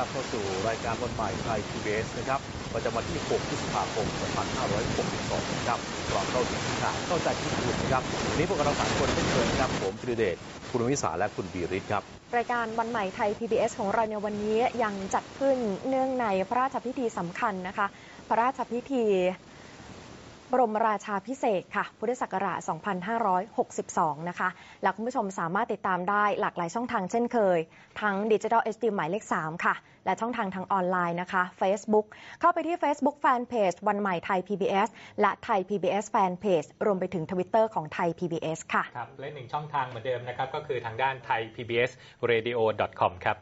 นะครับเข้าสู่รายการวันใหม่ไทยพีบีเอสนะครับประจำวันที่ 6 พฤษภาคม 2562 นะครับเราเข้าถึงข่าวเข้าใจที่คุณนะครับวันนี้พวกเราสามคนเช่นเคยนะครับผมตรีเดชคุณวิสาและคุณบีริศครับ รายการวันใหม่ไทย PBS ของเราในวันนี้ยังจัดขึ้นเนื่องในพระราชพิธีสำคัญนะคะ พระราชพิธี บรมราชาพิเศษค่ะ พุทธศักราช 2562 นะคะ แล้วคุณผู้ชมสามารถติดตามได้หลากหลายช่องทางเช่นเคย ทั้งดิจิทัล HD หมายเลข 3 ค่ะ และช่องทางทางออนไลน์นะคะ Facebook เข้าไปที่ Facebook Fanpage วันใหม่ไทย PBS และไทย PBS Fanpage รวมไปถึง Twitter ของไทย PBS ค่ะ ครับ และหนึ่งช่องทางเหมือนเดิมนะครับ ก็คือทางด้านไทย PBS Radio com ครับ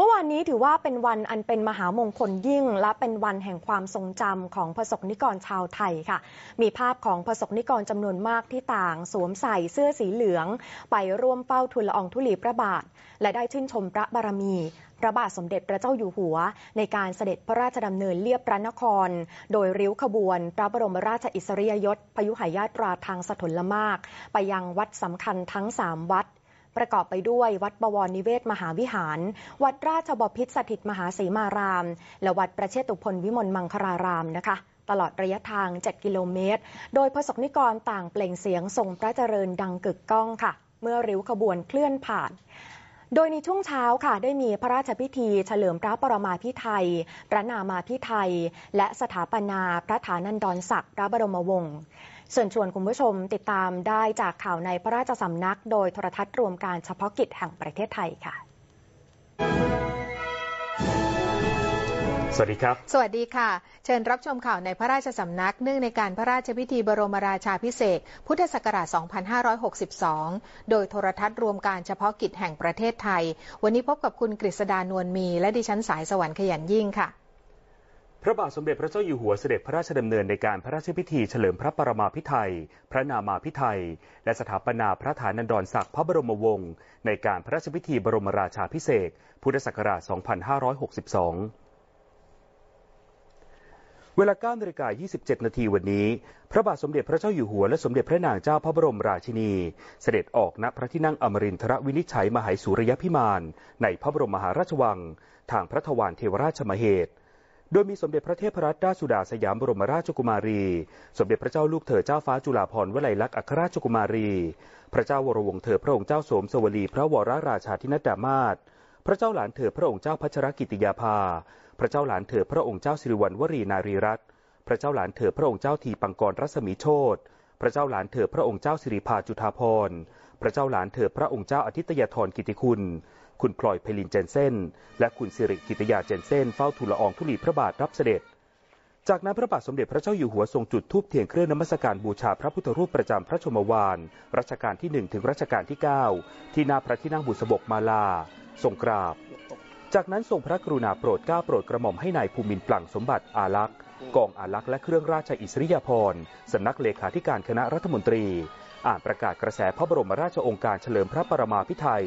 เมื่อวานนี้ถือว่าเป็นวันอันเป็นมหามงคลยิ่ง และเป็นวันแห่งความทรงจำของประสบนิกรชาวไทยค่ะ มีภาพของประสบนิกรจำนวนมากที่ต่าง สวมใส่เสื้อสีเหลือง ไปร่วมเฝ้าทุลอองธุลีพระบาท และได้ชื่นชมพระบารมี พระบาทสมเด็จพระเจ้าอยู่หัว ในการเสด็จพระราชดำเนินเลียบพระนคร โดยริ้วขบวน พระบรมราชอิสริยยศพยุหายาตราทางสถลมาก ไปยังวัดสำคัญทั้งสามวัด ประกอบไปด้วยวัดบวรนิเวศมหาวิหาร วัดราชบพิตรสถิตมหาศรีมาราม และวัดประเชตุพนวิมลมังคลารามนะคะตลอดระยะทาง 7 กิโลเมตร โดยพระสกนิกรต่างเปล่งเสียงทรงพระเจริญดังกึกก้องค่ะ เมื่อริ้วขบวนเคลื่อนผ่าน โดยในช่วงเช้าค่ะ ได้มีพระราชพิธีเฉลิมพระปรมาภิไธยพระนามาภิไธยและสถาปนาพระฐานันดรศักดิ์พระบรมวงศ์ เชิญชวนคุณผู้ชมติดตามได้จากข่าวในพระราชสำนัก โดยโทรทัศน์รวมการเฉพาะกิจแห่งประเทศไทยค่ะ สวัสดีครับ สวัสดีค่ะ เชิญรับชมข่าวในพระราชสำนัก เนื่องในการพระราชพิธีบรมราชาพิเศษ พุทธศักราช 2562 โดยโทรทัศน์รวมการเฉพาะกิจแห่งประเทศไทย วันนี้พบกับคุณกฤษดานวลมี และดิฉันสายสวรรค์ขยันยิ่งค่ะ พระบาทสมเด็จพระเจ้าอยู่หัวเสด็จพระราชดำเนินในการพระราชพิธีเฉลิมพระปรมาภิไธยพระนามาภิไธยและสถาปนาพระฐานันดรศักดิ์พระบรมวงศ์ในการพระราชพิธีบรมราชาพิเศษพุทธศักราช 2562 เวลา9นาฬิกา27 นาทีวันนี้ พระบาทสมเด็จพระเจ้าอยู่หัวและสมเด็จพระนางเจ้าพระบรมราชินี เสด็จออกณพระที่นั่งอมรินทรวินิจฉัยมหายสุริยพิมานในพระบรมมหาราชวัง ทางพระทวารเทวราชมเหตุ โดยมีสมเด็จพระเทพรัตนราชสุดาสยามบรมราชกุมารี สมเด็จพระเจ้าลูกเธอเจ้าฟ้าจุฬาภรณ์วลัยลักษณ์อัครราชกุมารี พระเจ้าวรวงศ์เธอพระองค์เจ้าสมสวลีพระวรราชาธินัดามาศพระเจ้าหลานเธอพระองค์เจ้าพัชรกิติยาภา พระเจ้าหลานเธอพระองค์เจ้าสิริวัณวรีนารีรัตน์พระเจ้าหลานเธอพระองค์เจ้าทีปังกรรัศมีโชตพระเจ้าหลานเธอพระองค์เจ้าสิริภาจุฑาพร พระเจ้าหลานเธอพระองค์เจ้าอาทิตยธรกิติคุณ คุณพลอยเพลินเจนเซนและคุณสิริกิตยาเจนเซนเฝ้าทูลละอองธุลีพระบาทรับเสด็จ จากนั้นพระบาทสมเด็จพระเจ้าอยู่หัวทรงจุดธูปเทียนเครื่องนมัสการบูชาพระพุทธรูปประจำพระชมวานรัชกาลที่1ถึงรัชกาลที่ 9 ที่หน้าพระที่นั่งบุษบกมาลาทรงกราบ จากนั้นทรงพระกรุณาโปรดเกล้าโปรดกระหม่อมให้นายภูมินปลั่งสมบัติอาลักษ์กองอาลักษ์และเครื่องราชอิสริยาภรณ์สำนักเลขาธิการคณะรัฐมนตรี อ่านประกาศกระแสพระบรมราชโองการเฉลิมพระปรมาภิไธย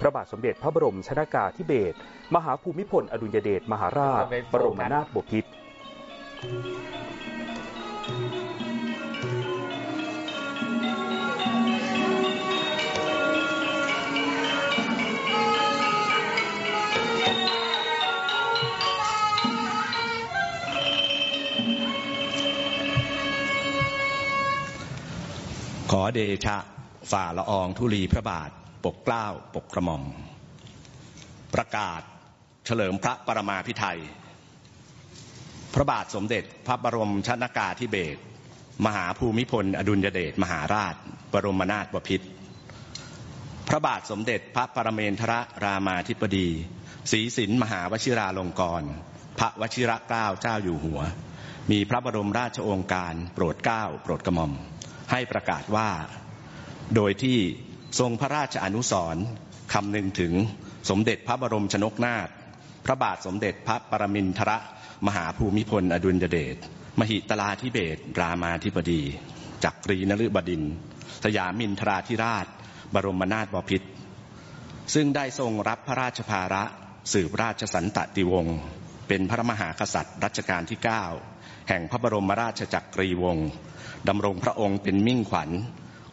พระบาทสมเด็จพระบรมชนากาธิเบศรมหาภูมิพลอดุลยเดชมหาราช บรมนาถบพิตร ขอเดชะฝ่าละอองธุลีพระบาท ปกเกล้าปกกระหม่อม ประกาศเฉลิมพระปรมาภิไธยพระบาทสมเด็จพระบรมชนากาธิเบศรมหาภูมิพล อดุลยเดชมหาราช บรมนาถบพิตรพระบาทสมเด็จพระปรเมนทรรามาธิบดีศรีสินมหาวชิราลงกรณพระวชิระเกล้าเจ้าอยู่หัว มีพระบรมราชโองการ โปรดเกล้าโปรดกระหม่อม ให้ประกาศว่า โดยที่ทรงพระราชอนุสร์คำนึงถึงสมเด็จพระบรมชนกนาถพระบาทสมเด็จพระปรมินทรมหาภูมิพล อดุลยเดชมหิตลาธิเบศรามาธิบดีจักรีนฤบดินสยามินทราธิราช บรมนาถบพิตรซึ่งได้ทรงรับพระราชภาระสืบราชสันตติวงศ์เป็นพระมหากษัตริย์รัชกาลที่ 9 แห่งพระบรมราชจักรีวงศ์ ดำรงพระองค์เป็นมิ่งขวัญ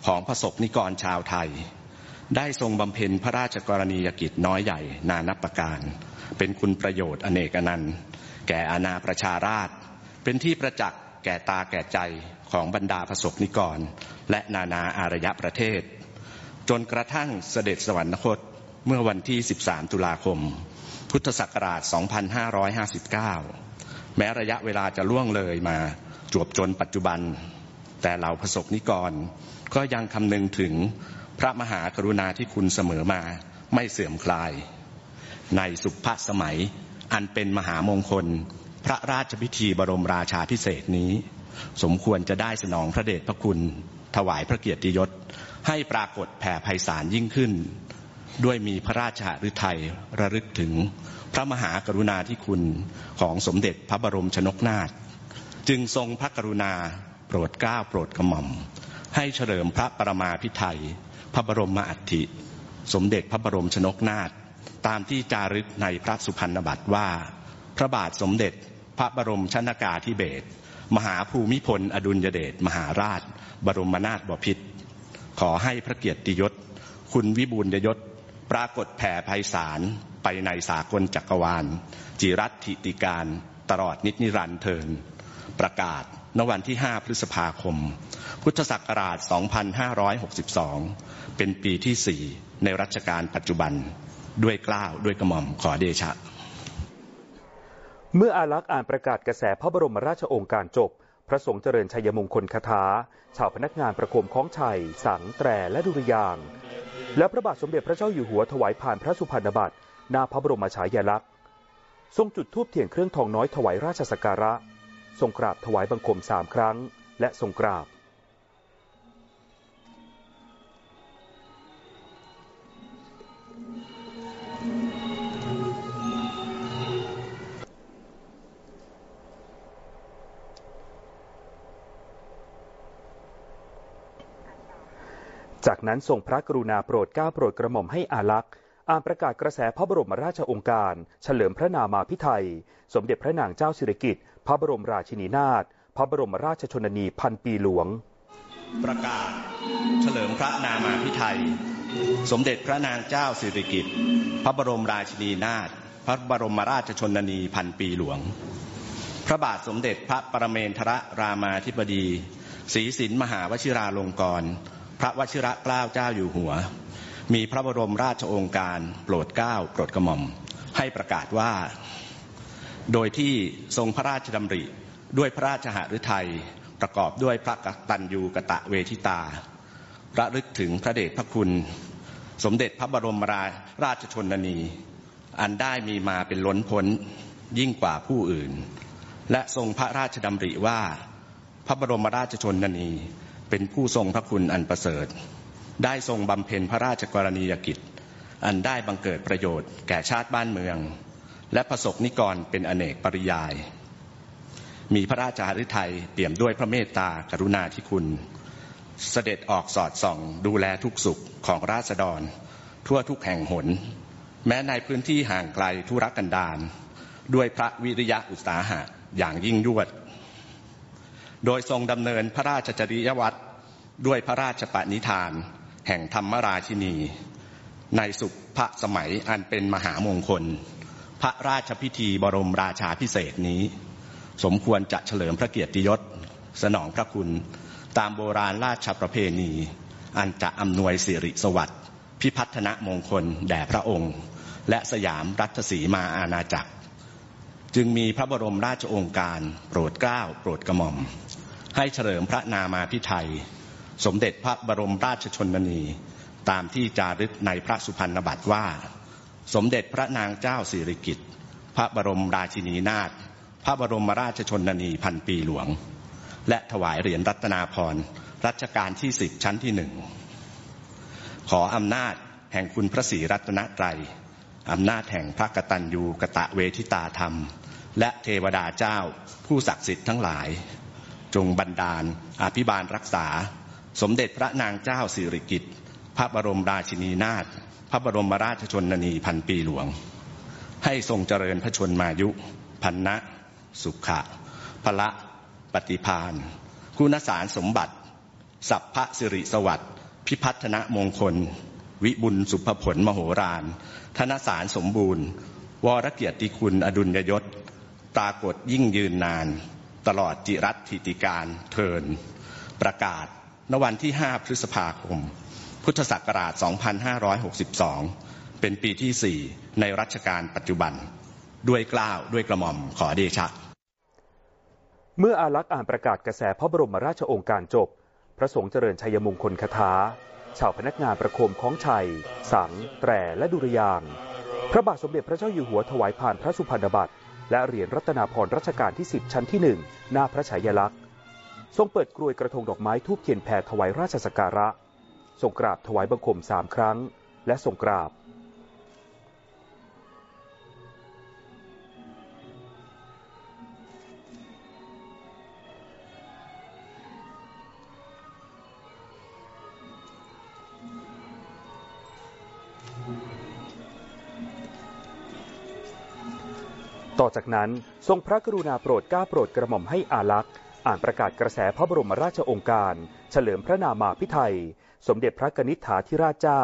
ของพระศกนิกรชาวไทย ได้ทรงบำเพ็ญพระราชกรณียกิจน้อยใหญ่นานับประการ เป็นคุณประโยชน์อเนกอนันต์ แก่อาณาประชาราช เป็นที่ประจักษ์แก่ตาแก่ใจของบรรดาประสบนิกร และนานาอารยประเทศ จนกระทั่งเสด็จสวรรคตเมื่อวันที่ 13 ตุลาคม พุทธศักราช 2559 แม้ระยะเวลาจะล่วงเลยมาจวบจนปัจจุบัน แต่เหล่าประสบนิกร ก็ยังคำนึงถึงพระมหากรุณาธิคุณเสมอมาไม่เสื่อมคลาย ในสุภสมัย อันเป็นมหามงคล พระราชพิธีบรมราชาพิเศษนี้ สมควรจะได้สนองพระเดชพระคุณ ถวายพระเกียรติยศ ให้ปรากฏแผ่ไพศาลยิ่งขึ้น ด้วยมีพระราชฤทัยระลึกถึงพระมหากรุณาธิคุณของสมเด็จพระบรมชนกนาถจึงทรงพระกรุณา โปรดเกล้าโปรดกระหม่อม ให้เฉลิมพระปรมาภิไธยพระบรมอัฐิสมเด็จพระบรมชนกนาถตามที่จารึกในพระสุพรรณบัตรว่า พระบาทสมเด็จพระบรมชนากาธิเบศรมหาภูมิพล อดุลยเดชมหาราช บรมนาถบพิตรขอให้พระเกียรติยศ คุณวิบูลยยศ ปรากฏแผ่ไพศาลไปในสากลจักรวาล จิรัตถิติการ ตลอดนิจนิรันดร์เทินประกาศ ณวันที่ 5 พฤษภาคม พุทธศักราช 2562 เป็นปีที่ 4 ในรัชกาลปัจจุบันด้วยกล้าวด้วยกระหม่อมขอเดชะ เมื่ออารักษ์อ่านประกาศกระแสพระบรมราชโองการจบ พระสงฆ์เจริญชัยมงคลคาถา ชาวพนักงานประคมคล้องชัย สัง แตรและดุริยาง และพระบาทสมเด็จพระเจ้าอยู่หัวถวายผ่านพระสุพรรณบัตรหน้าพระบรมฉายาลักษณ์ ทรงจุดธูปเทียนเครื่องทองน้อยถวายราชสักการะ ทรงกราบถวายบังคมสามครั้ง และทรงกราบ จากนั้นทรงพระกรุณาโปรดเกล้าโปรดกระหม่อมให้อาลักษ์ อ่านประกาศกระแสพระบรมราชองค์การ เฉลิมพระนามาพิไทย สมเด็จพระนางเจ้าสิริกิติ์พระบรมราชินีนาถพระบรมราชชนนีพันปีหลวง ประกาศเฉลิมพระนามาพิไทย สมเด็จพระนางเจ้าสิริกิติ์พระบรมราชินีนาถพระบรมราชชนนีพันปีหลวง พระบาทสมเด็จพระปรเมนทรรามาธิบดีศรีสินมหาวชิราลงกรณพระวชิระเกล้าเจ้าอยู่หัว มีพระบรมราชโองการโปรดเกล้าโปรดกระหม่อม ให้ประกาศว่า โดยที่ทรงพระราชดำริด้วยพระราชหฤทัยประกอบด้วยพระกตัญญูกะตะเวทิตา ระลึกถึงพระเดชพระคุณ สมเด็จพระบรมราราชชนนี อันได้มีมาเป็นล้นพ้นยิ่งกว่าผู้อื่น และทรงพระราชดำริว่า พระบรมราชชนนี เป็นผู้ทรงพระคุณอันประเสริฐ ได้ทรงบำเพ็ญพระราชกรณียกิจ อันได้บังเกิดประโยชน์แก่ชาติบ้านเมือง และประสบนิกรเป็นอเนกปริยาย มีพระราชาฤทัยเปี่ยมด้วยพระเมตตากรุณาธิคุณ เสด็จออกสอดส่องดูแลทุกสุขของราษฎร ทั่วทุกแห่งหน แม้ในพื้นที่ห่างไกลทุรกันดารด้วยพระวิริยะอุตสาหะอย่างยิ่งยวด โดยทรงดำเนินพระราชจริยวัตรด้วยพระราชปณิธาน แห่งธรรมราชินี ในสุภสมัยอันเป็นมหามงคล พระราชพิธีบรมราชาพิเศษนี้ สมควรจะเฉลิมพระเกียรติยศ สนองพระคุณ ตามโบราณราชประเพณี อันจะอำนวยสิริสวัสดิ์พิพัฒนมงคลแด่พระองค์ และสยามรัฐศรีมาอาณาจักร จึงมีพระบรมราชโองการ โปรดเกล้าโปรดกระหม่อม ให้เฉลิมพระนามาพิไทย สมเด็จพระบรมราชชนนีตามที่จารึกในพระสุพรรณบัตรว่า สมเด็จพระนางเจ้าสิริกิติ์พระบรมราชินีนาถพระบรมราชชนนีพันปีหลวง และถวายเหรียญรัตนาพรรัชกาลที่สิบชั้นที่หนึ่งขออำนาจแห่งคุณพระศรีรัตนตรัยอำนาจแห่งพระกตัญญูกะตะเวทิตาธรรม และเทวดาเจ้าผู้ศักดิ์สิทธิ์ทั้งหลาย จงบันดาลอภิบาลรักษา สมเด็จพระนางเจ้าสิริกิติ์พระบรมราชินีนาถพระบรมราชชนนีพันปีหลวง ให้ทรงเจริญพระชนมายุ พันนะสุขะพละปฏิพานคุณสารสมบัติ สัพพะสิริสวัสดิ์พิพัฒนมงคล วิบุญสุภผลมโหฬารธนสารสมบูรณ์ วรเกียรติคุณอดุลยยศปรากฏยิ่งยืนนาน ตลอดจิรัตถิติการเทิน ประกาศ ณวันที่ 5 พฤษภาคม พุทธศักราช 2562 เป็นปีที่ 4 ในรัชกาลปัจจุบัน ด้วยกล้าวด้วยกระหม่อมขอเดชะ เมื่ออารักษ์อ่านประกาศกระแสพระบรมราชโองการจบ พระสงฆ์เจริญชัยมงคลคาถา ชาวพนักงานประโคมคล้องชัย สัง แตรและดุริยางพระบาทสมเด็จพระเจ้าอยู่หัวถวายผ่านพระสุพรรณบัตรและเหรียญรัตนาพรรัชกาลที่ 10 ชั้นที่ 1 หน้าพระฉายาลักษณ์ ทรงเปิดกรวยกระทงดอกไม้ทูบเทียนแผ่ถวายราชสักการะทรงกราบถวายบังคมสามครั้ง และทรงกราบ ต่อจากนั้นทรงพระกรุณาโปรดก้าโปรดกระหม่อมให้อาลักษ์ อ่านประกาศกระแสพระบรมราชองการ เฉลิมพระนามาพิไทย สมเด็จพระกนิษฐาธิราชเจ้า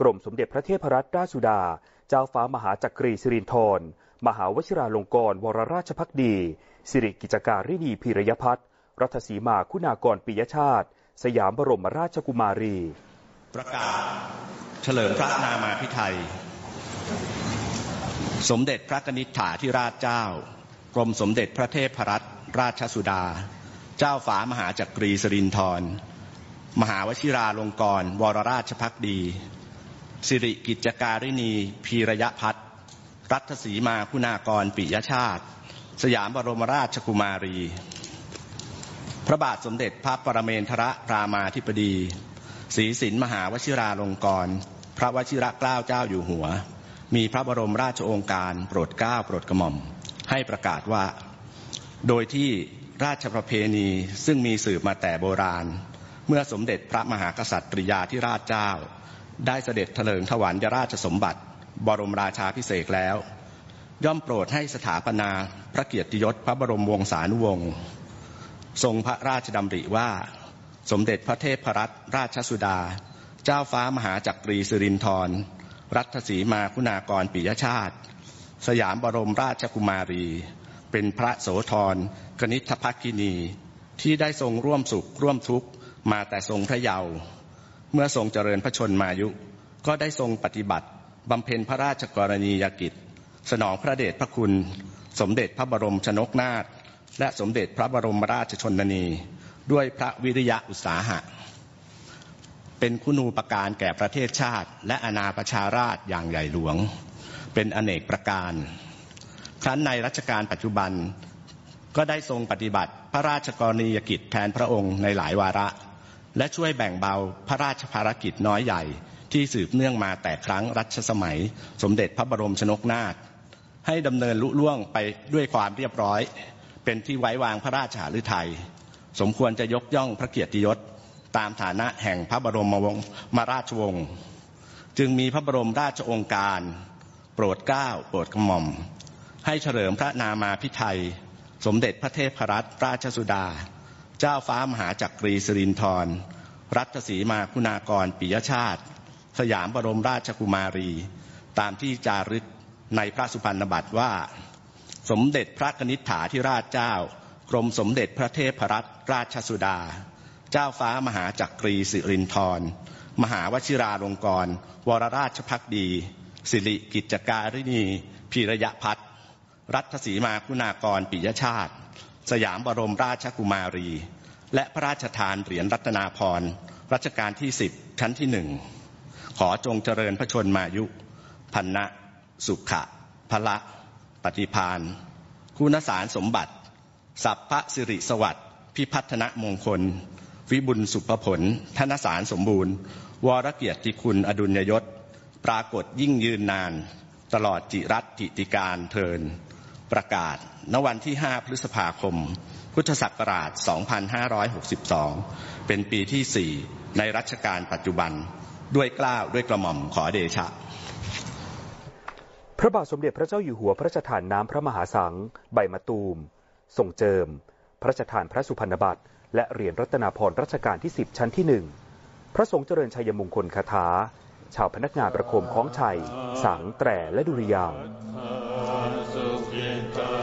กรมสมเด็จพระเทพรัตนราชสุดา เจ้าฟ้ามหาจักรีสิรินธรมหาวชิราลงกรณวรราชพักดี สิริกิจการินีพีรยพัฒน์รัฐสีมาคุณากรปิยชาติ สยามบรมราชกุมารี ประกาศเฉลิมพระนามาพิไทย สมเด็จพระกนิษฐาธิราชเจ้า กรมสมเด็จพระเทพรัตนราชสุดา เจ้าฝามหาจักรีสรินทร มหาวชิราลงกรณวรราชพักดี สิริกิจการินีพีระยพัฒน์รัฐสีมาคุณากรปิยชาติ สยามบรมราชกุมารี พระบาทสมเด็จพระปรเมนทรรามาธิบดีศรีสินมหาวชิราลงกรณพระวชิระเกล้าเจ้าอยู่หัว มีพระบรมราชโองการโปรดเกล้าโปรดกระหม่อม ให้ประกาศว่า โดยที่ ราชประเพณีซึ่งมีสืบมาแต่โบราณ เมื่อสมเด็จพระมหากษัตริยาธิราชเจ้า ได้เสด็จเถลิงถวายราชสมบัติ บรมราชาพิเศษแล้ว ย่อมโปรดให้สถาปนาพระเกียรติยศพระบรมวงศานุวงศ์ทรงพระราชดำริว่า สมเด็จพระเทพรัตนราชสุดา เจ้าฟ้ามหาจักรีสิรินธรรัฐสีมาคุณากรปิยชาติ สยามบรมราชกุมารี เป็นพระโสธรกนิษฐภักินี ที่ได้ทรงร่วมสุขร่วมทุกข์มาแต่ทรงพระเยาว์เมื่อทรงเจริญพระชนมายุ ก็ได้ทรงปฏิบัติบำเพ็ญพระราชกรณียกิจ สนองพระเดชพระคุณ สมเด็จพระบรมชนกนาถและสมเด็จพระบรมราชชนนี ด้วยพระวิริยะอุตสาหะ เป็นคุณูปการแก่ประเทศชาติ และอาณาประชาราชอย่างใหญ่หลวง เป็นอเนกประการ ครั้นในรัชกาลปัจจุบันก็ได้ทรงปฏิบัติพระราชกรณียกิจแทนพระองค์ในหลายวาระ และช่วยแบ่งเบาพระราชภารกิจน้อยใหญ่ที่สืบเนื่องมาแต่ครั้งรัชสมัย สมเด็จพระบรมชนกนาถให้ดำเนินลุล่วงไปด้วยความเรียบร้อย เป็นที่ไว้วางพระราชหฤทัยสมควรจะยกย่องพระเกียรติยศ ตามฐานะแห่งพระบรมวงมาราชวงศ์จึงมีพระบรมราชองค์การ โปรดเกล้าโปรดกระหม่อม ให้เฉลิมพระนามาพิไทย สมเด็จพระเทพรัตนราชสุดา เจ้าฟ้ามหาจักรีสิรินธรรัตสีมาคุณากรปิยชาติ สยามบรมราชกุมารี ตามที่จารึกในพระสุพรรณบัตรว่า สมเด็จพระกนิษฐาธิราชเจ้ากรมสมเด็จพระเทพรัตนราชสุดา เจ้าฟ้ามหาจักรีสิรินธรมหาวชิราลงกรณวรราชพักดี สิริกิจการินีพีรยพัฒน์ รัฐสีมาคุณากรปิยชาติ สยามบรมราชกุมารี และพระราชทานเหรียญรัตนาพรรัชกาลที่สิบชั้นที่หนึ่งขอจงเจริญพระชนมายุพันนะสุขะพละปฏิพานคุณสารสมบัติ สัพพะสิริสวัสดิ์พิพัฒนมงคล วิบุญสุภผล ธนสารสมบูรณ์ วรเกียรติคุณอดุลยยศ ปรากฏยิ่งยืนนาน ตลอดจิรัตติติการเทิน ประกาศณวันที่ 5 พฤษภาคม พุทธศักราช 2562 เป็นปีที่ 4 ในรัชกาลปัจจุบัน ด้วยกล้าวด้วยกระหม่อมขอเดชะ พระบาทสมเด็จพระเจ้าอยู่หัวพระราชทานน้ำพระมหาสัง ใบมะตูมทรงเจิม พระราชทานพระสุพรรณบัตร และเหรียญรัตนาพรรัชกาลที่ 10 ชั้นที่หนึ่งพระสงฆ์เจริญชัยมงคลคาถา ชาวพนักงานประโคมคล้องชัย สังแตรและดุริยาง ขิ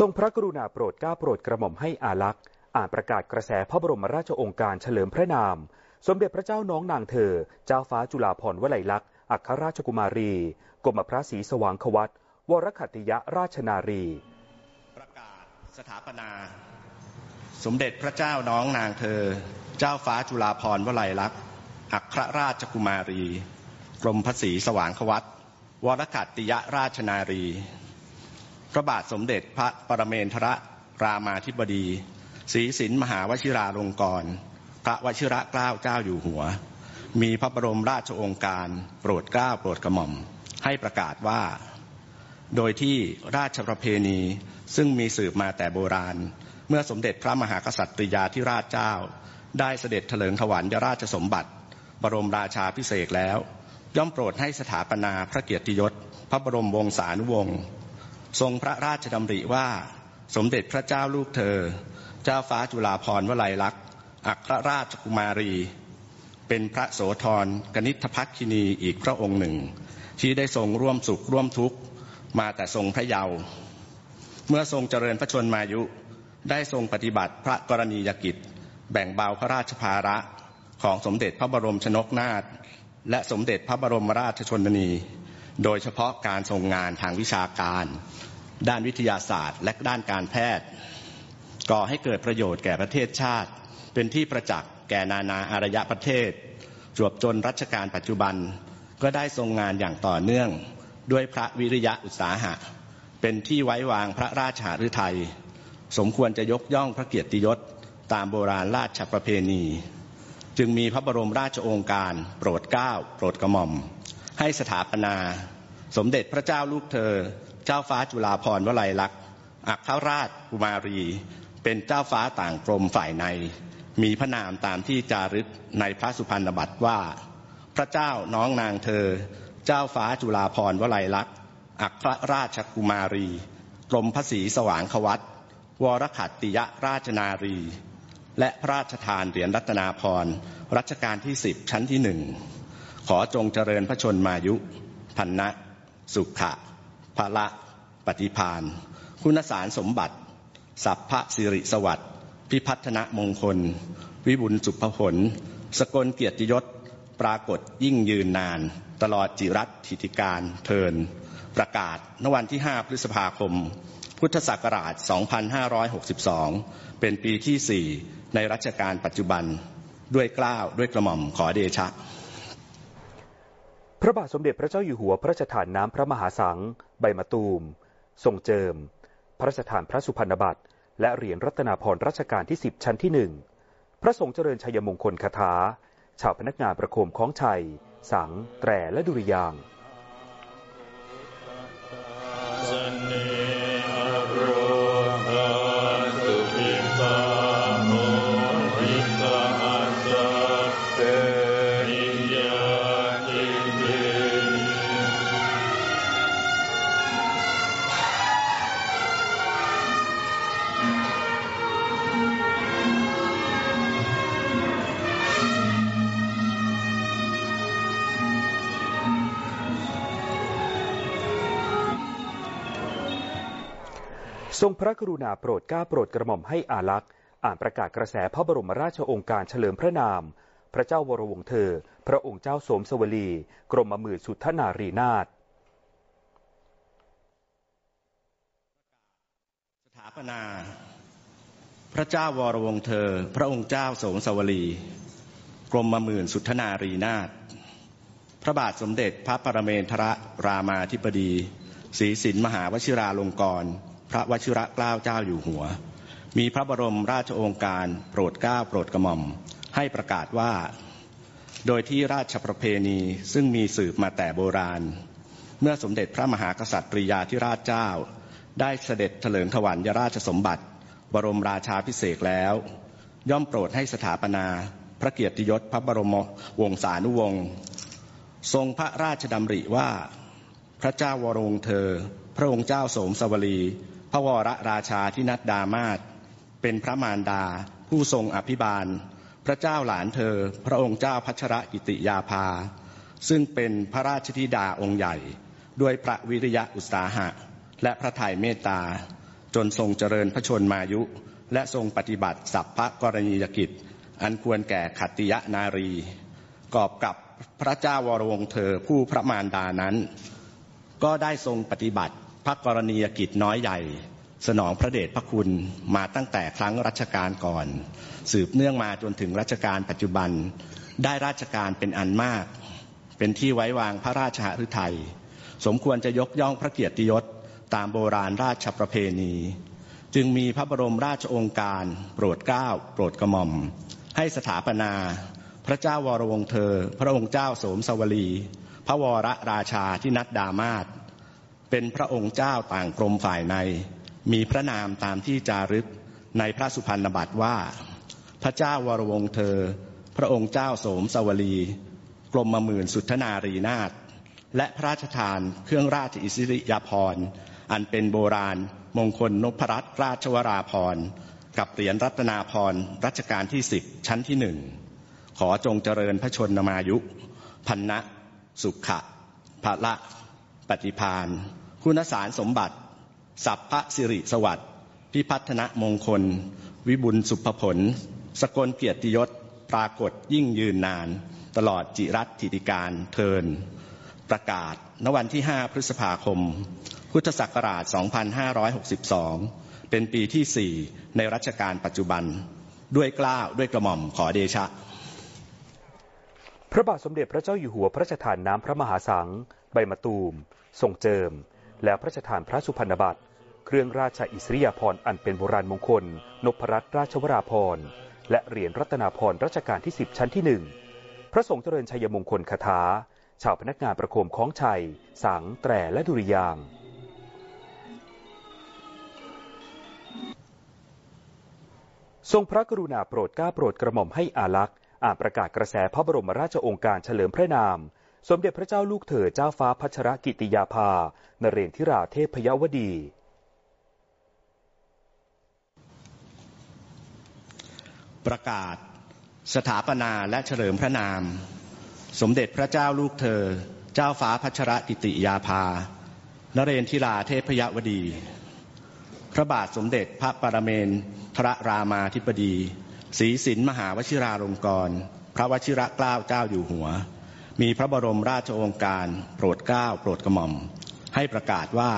ทรงพระกรุณาโปรดเกล้าโปรดกระหม่อมให้อาลักษ์อ่านประกาศกระแสพระบรมราชโองการเฉลิมพระนาม สมเด็จพระเจ้าน้องนางเธอ เจ้าฟ้าจุฬาภรณ์วลัยลักษณ์อัครราชกุมารีกรมพระศรีสว่างควัตวรคัติยะราชนารี ประกาศสถาปนา สมเด็จพระเจ้าน้องนางเธอ เจ้าฟ้าจุฬาภรณ์วลัยลักษณ์อัครราชกุมารี กรมพระศรีสว่างควัตวรคัติยะราชนารี พระบาทสมเด็จพระปรเมนทรรามาธิบดีศรีสินมหาวชิราลงกรณพระวชิระเกล้าเจ้าอยู่หัว มีพระบรมราชองค์การ โปรดเกล้าโปรดกระหม่อม ให้ประกาศว่า โดยที่ราชประเพณีซึ่งมีสืบมาแต่โบราณ เมื่อสมเด็จพระมหากษัตริยาธิราชเจ้า ได้เสด็จเถลิงถวัลยราชสมบัติ บรมราชาพิเศษแล้ว ย่อมโปรดให้สถาปนาพระเกียรติยศ พระบรมวงศานุวงศ์ ทรงพระราชดำริว่าสมเด็จพระเจ้าลูกเธอ เจ้าฟ้าจุฬาภรวลัยลักษณ์ อัครราชกุมารี เป็นพระโสธรกนิษฐพักคินีอีกพระองค์หนึ่ง ที่ได้ทรงร่วมสุขร่วมทุกข์มาแต่ทรงพระเยาว์เมื่อทรงเจริญพระชนมายุได้ทรงปฏิบัติพระกรณียกิจ แบ่งเบาพระราชภาระของสมเด็จพระบรมชนกนาถและสมเด็จพระบรมราชชนนี โดยเฉพาะการทรงงานทางวิชาการ ด้านวิทยาศาสตร์ และด้านการแพทย์ ก่อให้เกิดประโยชน์แก่ประเทศชาติ เป็นที่ประจักษ์แก่นานาอารยประเทศ จวบจนรัชกาลปัจจุบันก็ได้ทรงงานอย่างต่อเนื่องด้วยพระวิริยะอุตสาหะ เป็นที่ไว้วางพระราชหฤทัยสมควรจะยกย่องพระเกียรติยศตามโบราณราชประเพณี จึงมีพระบรมราชโองการโปรดเกล้าโปรดกระหม่อม ให้สถาปนา สมเด็จพระเจ้าลูกเธอ เจ้าฟ้าจุฬาภรวลัยลักษณ์อัครราชกุมารี เป็นเจ้าฟ้าต่างกรมฝ่ายใน มีพระนามตามที่จารึกในพระสุพรรณบัตรว่า พระเจ้าน้องนางเธอ เจ้าฟ้าจุฬาภรวลัยลักษณ์อัครราชกุมารี กรมพระศรีสว่างควัตวรขัตติยราชนารี และพระราชทานเหรียญรัตนาพรรัชกาลที่สิบชั้นที่หนึ่งขอจงเจริญพระชนมายุพันนะสุขะ พละปฏิพานคุณสารสมบัติ สัพพะสิริสวัสดิ์พิพัฒนมงคล วิบุญสุภผล สกลเกียรติยศ ปรากฏยิ่งยืนนาน ตลอดจิรัตถิติการเทิน ประกาศณวันที่ 5 พฤษภาคม พุทธศักราช 2562 เป็นปีที่ 4 ในรัชกาลปัจจุบันด้วยกล้าวด้วยกระหม่อมขอเดชะ พระบาทสมเด็จพระเจ้าอยู่หัวพระราชทานน้ำพระมหาสัง ใบมะตูม ทรงเจิม พระราชทานพระสุพรรณบัตร และเหรียญรัตนาพรรัชกาลที่สิบชั้นที่หนึ่ง พระสงฆ์เจริญชัยมงคลคาถา ชาวพนักงานประโคมคล้องชัย สัง แตรและดุริยาง ทรงพระกรุณาโปรดเกล้าโปรดกระหม่อมให้อาลักษ์อ่านประกาศกระแสพระบรมราชโองการเฉลิมพระนาม พระเจ้าวรวงศ์เธอ พระองค์เจ้าสมสวลี กรมมื่นสุทธนารีนาถสถาปนา พระเจ้าวรวงศ์เธอ พระองค์เจ้าสมสวลีกกรมหมื่นสุทธนารีนาถพระบาทสมเด็จพระปรเมนทรรามาธิบดีศรีสินมหาวชิราลงกรณ พระวชิระเกล้าเจ้าอยู่หัว มีพระบรมราชโองการโปรดเกล้าโปรดกระหม่อม ให้ประกาศว่า โดยที่ราชประเพณีซึ่งมีสืบมาแต่โบราณ เมื่อสมเด็จพระมหากษัตริยาธิราชเจ้า ได้เสด็จเถลิงถวัลยราชสมบัติ บรมราชาพิเศษแล้ว ย่อมโปรดให้สถาปนาพระเกียรติยศพระบรมวงศานุวงศ์ทรงพระราชดำริว่าพระเจ้าวรวงเธอ พระองค์เจ้าโสมสวลี พระวรราชาที่นัดดามาศเป็นพระมารดา ผู้ทรงอภิบาล พระเจ้าหลานเธอ พระองค์เจ้าพัชรกิติยาภา ซึ่งเป็นพระราชธิดาองค์ใหญ่ ด้วยพระวิริยะอุตสาหะ และพระทัยเมตตา จนทรงเจริญพระชนมายุ และทรงปฏิบัติสัพพะกรณียกิจ อันควรแก่ขัตติยนารี กอบกับพระเจ้าวรวงเธอผู้พระมารดานั้น ก็ได้ทรงปฏิบัติ พระกรณียกิจน้อยใหญ่ สนองพระเดชพระคุณมาตั้งแต่ครั้งรัชกาลก่อน สืบเนื่องมาจนถึงรัชกาลปัจจุบัน ได้ราชการเป็นอันมาก เป็นที่ไว้วางพระราชหฤทัยสมควรจะยกย่องพระเกียรติยศตามโบราณราชประเพณี จึงมีพระบรมราชองค์การ โปรดเกล้าโปรดกระหม่อม ให้สถาปนา พระเจ้าวรวงเธอ พระองค์เจ้าโสมสวลี พระวรราชาที่นัดดามาศ เป็นพระองค์เจ้าต่างกรมฝ่ายใน มีพระนามตามที่จารึกในพระสุพรรณบัตรว่า พระเจ้าวรวงเธอ พระองค์เจ้าโสมสวลี กรมมหมื่นสุทธนารีนาถและพระราชทานเครื่องราชอิสริยาภรณ์อันเป็นโบราณมงคลนพรัตนราชวราภรณ์กับเหรียญรัตนาภรณ์รัชกาลที่สิบชั้นที่หนึ่งขอจงเจริญพระชนมายุ พันนะ สุขะพระละ ปฏิพาน คุณสารสมบัติ สัพพะสิริสวัสดิ์พิพัฒนมงคล วิบุญสุภผล สกลเกียรติยศปรากฏยิ่งยืนนาน ตลอดจิรัตถิติการเทิน ประกาศณวันที่ 5 พฤษภาคม พุทธศักราช 2562 เป็นปีที่ 4 ในรัชกาลปัจจุบัน ด้วยกล้าวด้วยกระหม่อมขอเดชะ พระบาทสมเด็จพระเจ้าอยู่หัวพระราชทานน้ำพระมหาสัง ใบมะตูม ทรงเจิม และพระราชทานพระสุพรรณบัตร เครื่องราชอิสริยาภรณ์อันเป็นโบราณมงคล นพรัตนราชวราภรณ์ และเหรียญรัตนาภรณ์รัชกาลที่ 10 ชั้นที่หนึ่งพระสงฆ์เจริญชัยมงคลคาถา ชาวพนักงานประโคมคล้องชัย สัง แตรและดุริยางทรงพระกรุณาโปรดเกล้าโปรดกระหม่อมให้อาลักษ์อ่านประกาศกระแสพระบรมราชโองการเฉลิมพระนาม สมเด็จพระเจ้าลูกเธอเจ้าฟ้าพัชรกิติยาภา นเรนทิราเทพยวดี ประกาศ สถาปนาและเฉลิมพระนาม สมเด็จพระเจ้าลูกเธอ เจ้าฟ้าพัชรกิติยาภา นเรนทิราเทพยวดี พระบาทสมเด็จพระปรเมนทรรามาธิบดีศรีสินมหาวชิราลงกรณพระวชิระเกล้าเจ้าอยู่หัว มีพระบรมราชโองการ โปรดเกล้าโปรดกระหม่อม ให้ประกาศว่า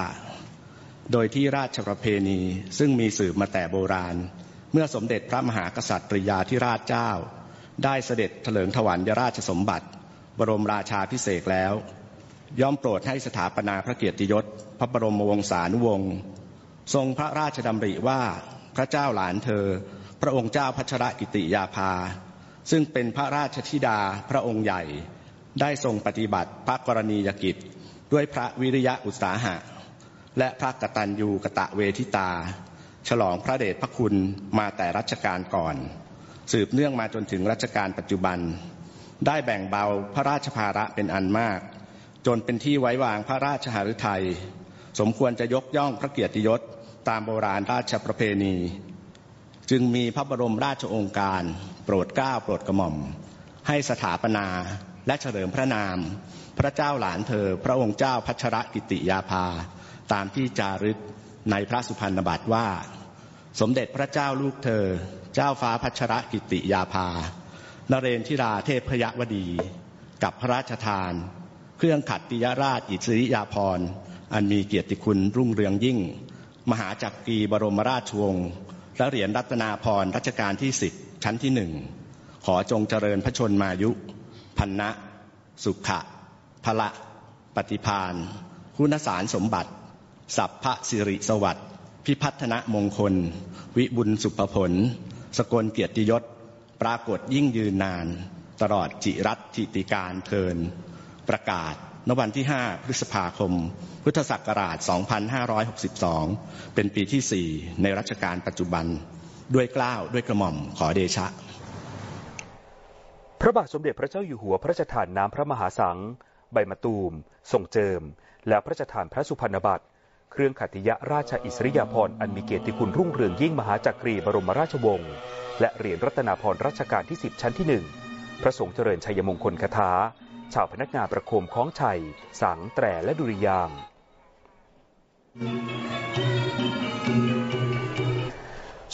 โดยที่ราชประเพณีซึ่งมีสืบมาแต่โบราณ เมื่อสมเด็จพระมหากษัตริยาธิราชเจ้า ได้เสด็จเถลิงถวัลยราชสมบัติ บรมราชาพิเศษแล้ว ย่อมโปรดให้สถาปนาพระเกียรติยศ พระบรมวงศานุวงศ์ทรงพระราชดำริว่าพระเจ้าหลานเธอ พระองค์เจ้าพัชรกิติยาภา ซึ่งเป็นพระราชธิดาพระองค์ใหญ่ ได้ทรงปฏิบัติพระกรณียกิจ ด้วยพระวิริยะอุตสาหะ และพระกตัญญูกะตะเวทิตา ฉลองพระเดชพระคุณมาแต่รัชกาลก่อน สืบเนื่องมาจนถึงรัชกาลปัจจุบัน ได้แบ่งเบาพระราชภาระเป็นอันมาก จนเป็นที่ไว้วางพระราชหฤทัยสมควรจะยกย่องพระเกียรติยศตามโบราณราชประเพณี จึงมีพระบรมราชโองการ โปรดเกล้าโปรดกระหม่อม ให้สถาปนา และเฉลิมพระนาม พระเจ้าหลานเธอ พระองค์เจ้าพัชรกิติยาภา ตามที่จารึกในพระสุพรรณบัตรว่า สมเด็จพระเจ้าลูกเธอ เจ้าฟ้าพัชรกิติยาภานเรนทิราเทพยวดี กับพระราชทาน เครื่องขัตติยราชอิสริยาภรณ์อันมีเกียรติคุณรุ่งเรืองยิ่ง มหาจักรีบรมราชวงศ์และเหรียญรัตนาภรณ์รัชกาลที่สิบชั้นที่หนึ่งขขอจงเจริญพระชนมายุ พันนะ สุขะพละ ปฏิพานคุณสารสมบัติ สัพพะสิริสวัสดิ์พิพัฒนมงคล วิบุญสุภผล สกลเกียรติยศ ปรากฏยิ่งยืนนาน ตลอดจิรัตทิติการเทิน ประกาศณวันที่ 5 พฤษภาคม พุทธศักราช 2562 เป็นปีที่ 4 ในรัชกาลปัจจุบัน ด้วยกล้าวด้วยกระหม่อมขอเดชะ พระบาทสมเด็จพระเจ้าอยู่หัวพระราชทานน้ำพระมหาสัง ใบมะตูมทรงเจิม และพระราชทานพระสุพรรณบัตร เครื่องขัตติยราชอิสริยาภรณ์อันมีเกียรติคุณรุ่งเรืองยิ่งมหาจักรีบรมราชวงศ์ และเหรียญรัตนาภรณ์รัชกาลที่ 10 ชั้นที่ 1 พระสงฆ์เจริญชัยมงคลคาถา ชาวพนักงานประโคมคล้องชัย สัง แตร และดุริยาง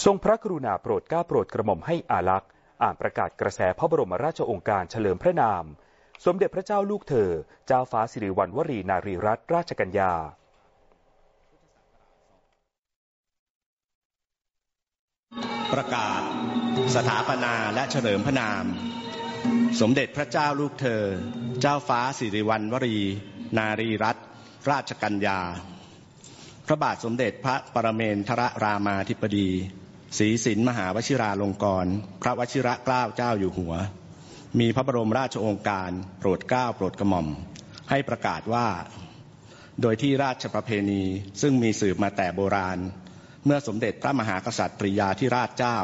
ทรงพระกรุณาโปรดเกล้าโปรดกระหม่อมให้อาลักษ์ อ่านประกาศกระแสพระบรมราชโองการเฉลิมพระนาม สมเด็จพระเจ้าลูกเธอ เจ้าฟ้าสิริวัณวรีนารีรัตนราชกัญญาประกาศสถาปนาและเฉลิมพระนาม สมเด็จพระเจ้าลูกเธอ เจ้าฟ้าสิริวัณวรี นารีรัตนราชกัญญา พระบาทสมเด็จพระปรเมนทรรามาธิบดี ศรีสินมหาวชิราลงกรณ์พระวชิระเกล้าเจ้าอยู่หัว มีพระบรมราชโองการโปรดเกล้าโปรดกระหม่อม ให้ประกาศว่า โดยที่ราชประเพณีซึ่งมีสืบมาแต่โบราณ เมื่อสมเด็จพระมหากษัตริย์ปริยาธิราชเจ้า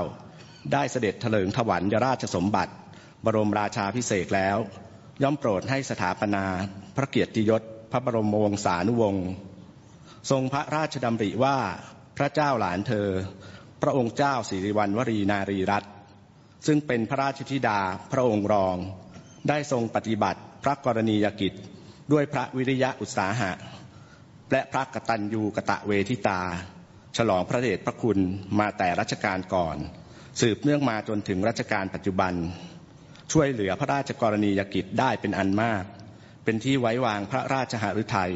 ได้เสด็จเถลิงถวัลยราชสมบัติ บรมราชาพิเศษแล้ว ย่อมโปรดให้สถาปนา พระเกียรติยศ พระบรมวงศานุวงศ์ทรงพระราชดำริว่าพระเจ้าหลานเธอ ระองค์เจ้าสิริวัณวรีนารีรัตน์ซึ่งเป็นพระราชธิดาพระองค์รอง ได้ทรงปฏิบัติพระกรณียกิจด้วยพระวิริยะอุตสาหะ และพระกตัญญูกะตะเวทิตา ฉลองพระเดชพระคุณมาแต่รัชกาลก่อน สืบเนื่องมาจนถึงรัชกาลปัจจุบัน ช่วยเหลือพระราชกรณียกิจได้เป็นอันมาก เป็นที่ไว้วางพระราชหฤทัย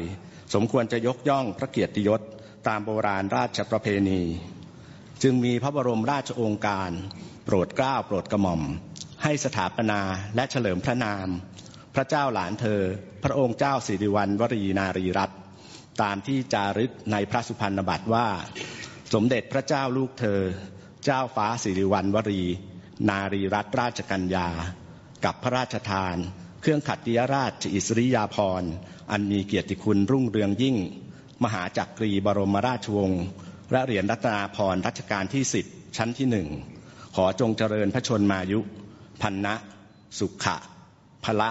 สมควรจะยกย่องพระเกียรติยศตามโบราณราชประเพณี จึงมีพระบรมราชโองการ โปรดเกล้าโปรดกระหม่อม ให้สถาปนาและเฉลิมพระนาม พระเจ้าหลานเธอ พระองค์เจ้าสิริวัณวรีนารีรัตน์ตามที่จารึกในพระสุพรรณบัตรว่า สมเด็จพระเจ้าลูกเธอ เจ้าฟ้าสิริวัณวรี นารีรัตนราชกัญญา กับพระราชทาน เครื่องขัตติยราชอิสริยาภรณ์อันมีเกียรติคุณรุ่งเรืองยิ่ง มหาจักรีบรมราชวงศ์ และเหรียญรัตนาภรรัชกาลที่สิบชั้นที่หนึ่งขอจงเจริญพระชนมายุ พันนะ สุขะพละ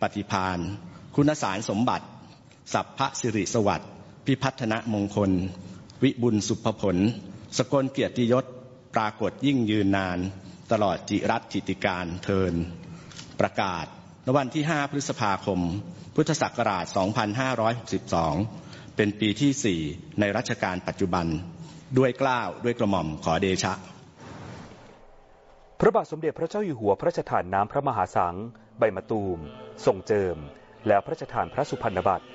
ปฏิพานคุณสารสมบัติ สัพพะสิริสวัสดิ์พิพัฒนมงคล วิบุญสุภผล สกลเกียรติยศปรากฏยิ่งยืนนาน ตลอดจิรัตจิติการเทิน ประกาศณวันที่ 5 พฤษภาคม พุทธศักราช 2562 เป็นปีที่4ในรัชกาลปัจจุบัน ด้วยกล้าวด้วยกระหม่อมขอเดชะ พระบาทสมเด็จพระเจ้าอยู่หัวพระราชทานน้ำพระมหาสัง ใบมะตูมทรงเจิม แล้วพระราชทานพระสุพรรณบัตร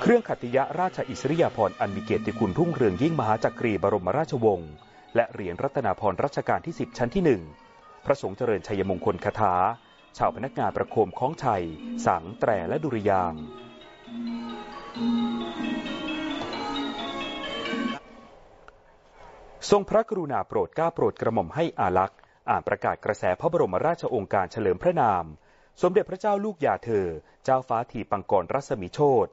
เครื่องขัตติยะราชอิสริยาภรณ์อันมีเกียรติคุณรุ่งเรืองยิ่งมหาจักรีบรมราชวงศ์และเหรียญรัตนาภรณ์รัชกาลที่ 10 ชั้นที่หนึ่งพระสงฆ์เจริญชัยมงคลคาถา ชาวพนักงานประโคมคล้องชัย สังแตรและดุริยาง ทรงพระกรุณาโปรดเกล้าโปรดกระหม่อมให้อาลักษ์อ่านประกาศกระแสพระบรมราชโองการเฉลิมพระนาม สมเด็จพระเจ้าลูกยาเธอ เจ้าฟ้าทีปังกรรัศมีโชต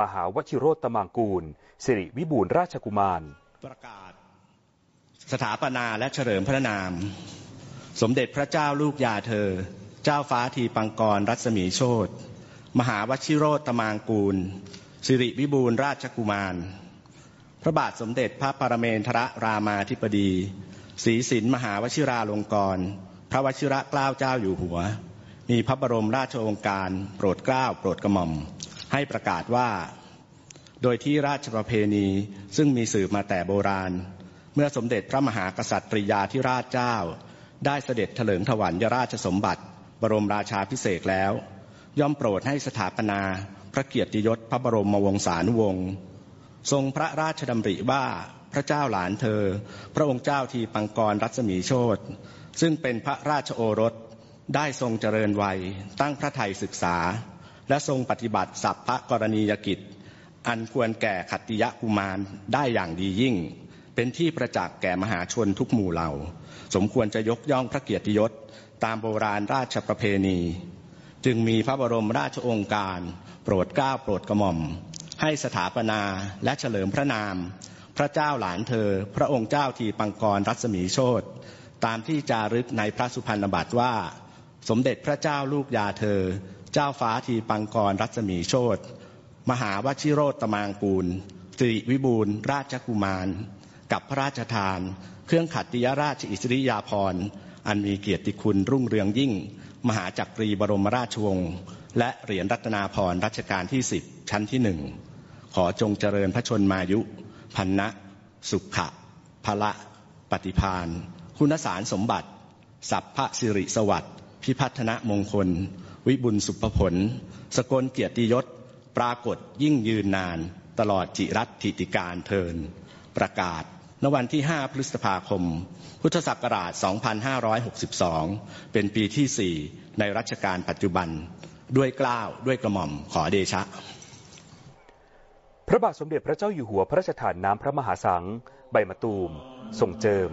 มหาวชิโรตมังกูล สิริวิบูลราชกุมาร ประกาศ สถาปนาและเฉลิมพระนาม สมเด็จพระเจ้าลูกยาเธอ เจ้าฟ้าทีปังกรรัศมีโชตมหาวชิโรตมางกูล สิริวิบูลราชกุมาร ระบาทสมเด็จพระปรเมนทรรามาธิบดีศรีสินมหาวชิราลงกรณ์พระวชิระเกล้าเจ้าอยู่หัว มีพระบรมราชโองการโปรดเกล้าโปรดกระหม่อม ให้ประกาศว่า โดยที่ราชประเพณีซึ่งมีสืบมาแต่โบราณ เมื่อสมเด็จพระมหากษัตริย์ปริยาธิราชเจ้า ได้เสด็จเถลิงถวัลยราชสมบัติ บรมราชาพิเศษแล้ว ย่อมโปรดให้สถาปนา พระเกียรติยศพระบรมวงศานุวงศ์ ทรงพระราชดำริว่าพระเจ้าหลานเธอ พระองค์เจ้าทีปังกรรัศมีโชตซึ่งเป็นพระราชโอรสได้ทรงเจริญวัยตั้งพระไทยศึกษา และทรงปฏิบัติสัพพกรณียกิจ อันควรแก่ขัตติยกุมารได้อย่างดียิ่ง เป็นที่ประจักษ์แก่มหาชนทุกหมู่เหล่า สมควรจะยกย่องพระเกียรติยศ ตามโบราณราชประเพณี จึงมีพระบรมราชองการ โปรดเกล้าโปรดกระหม่อม ให้สถาปนาและเฉลิมพระนาม พระเจ้าหลานเธอ พระองค์เจ้าทีปังกรรัศมีโชตตามที่จารึกในพระสุพรรณบัตรว่า สมเด็จพระเจ้าลูกยาเธอ เจ้าฟ้าทีปังกรรัศมีโชตมหาวชิโรตมางกูลสิริวิบูลราชกุมาร กับพระราชทาน เครื่องขัตติยราชอิสริยาภรณ์ อันมีเกียรติคุณรุ่งเรืองยิ่ง มหาจักรีบรมราชวงศ์และเหรียญรัตนาภรณ์รัชกาลที่สิบชั้นที่หนึ่ง ขอจงเจริญพระชนมายุ พันนะสุขะพละปฏิพานคุณสารสมบัติ สัพพะสิริสวัสดิ์พิพัฒนมงคล วิบุญสุภผล สกลเกียรติยศ ปรากฏยิ่งยืนนาน ตลอดจิรัตถิติการเทิน ประกาศณวันที่ 5 พฤษภาคม พุทธศักราช 2562 เป็นปีที่ 4 ในรัชกาลปัจจุบัน ด้วยกล้าวด้วยกระหม่อมขอเดชะ พระบาทสมเด็จพระเจ้าอยู่หัวพระราชทานน้ำพระมหาสัง ใบมะตูม ทรงเจิม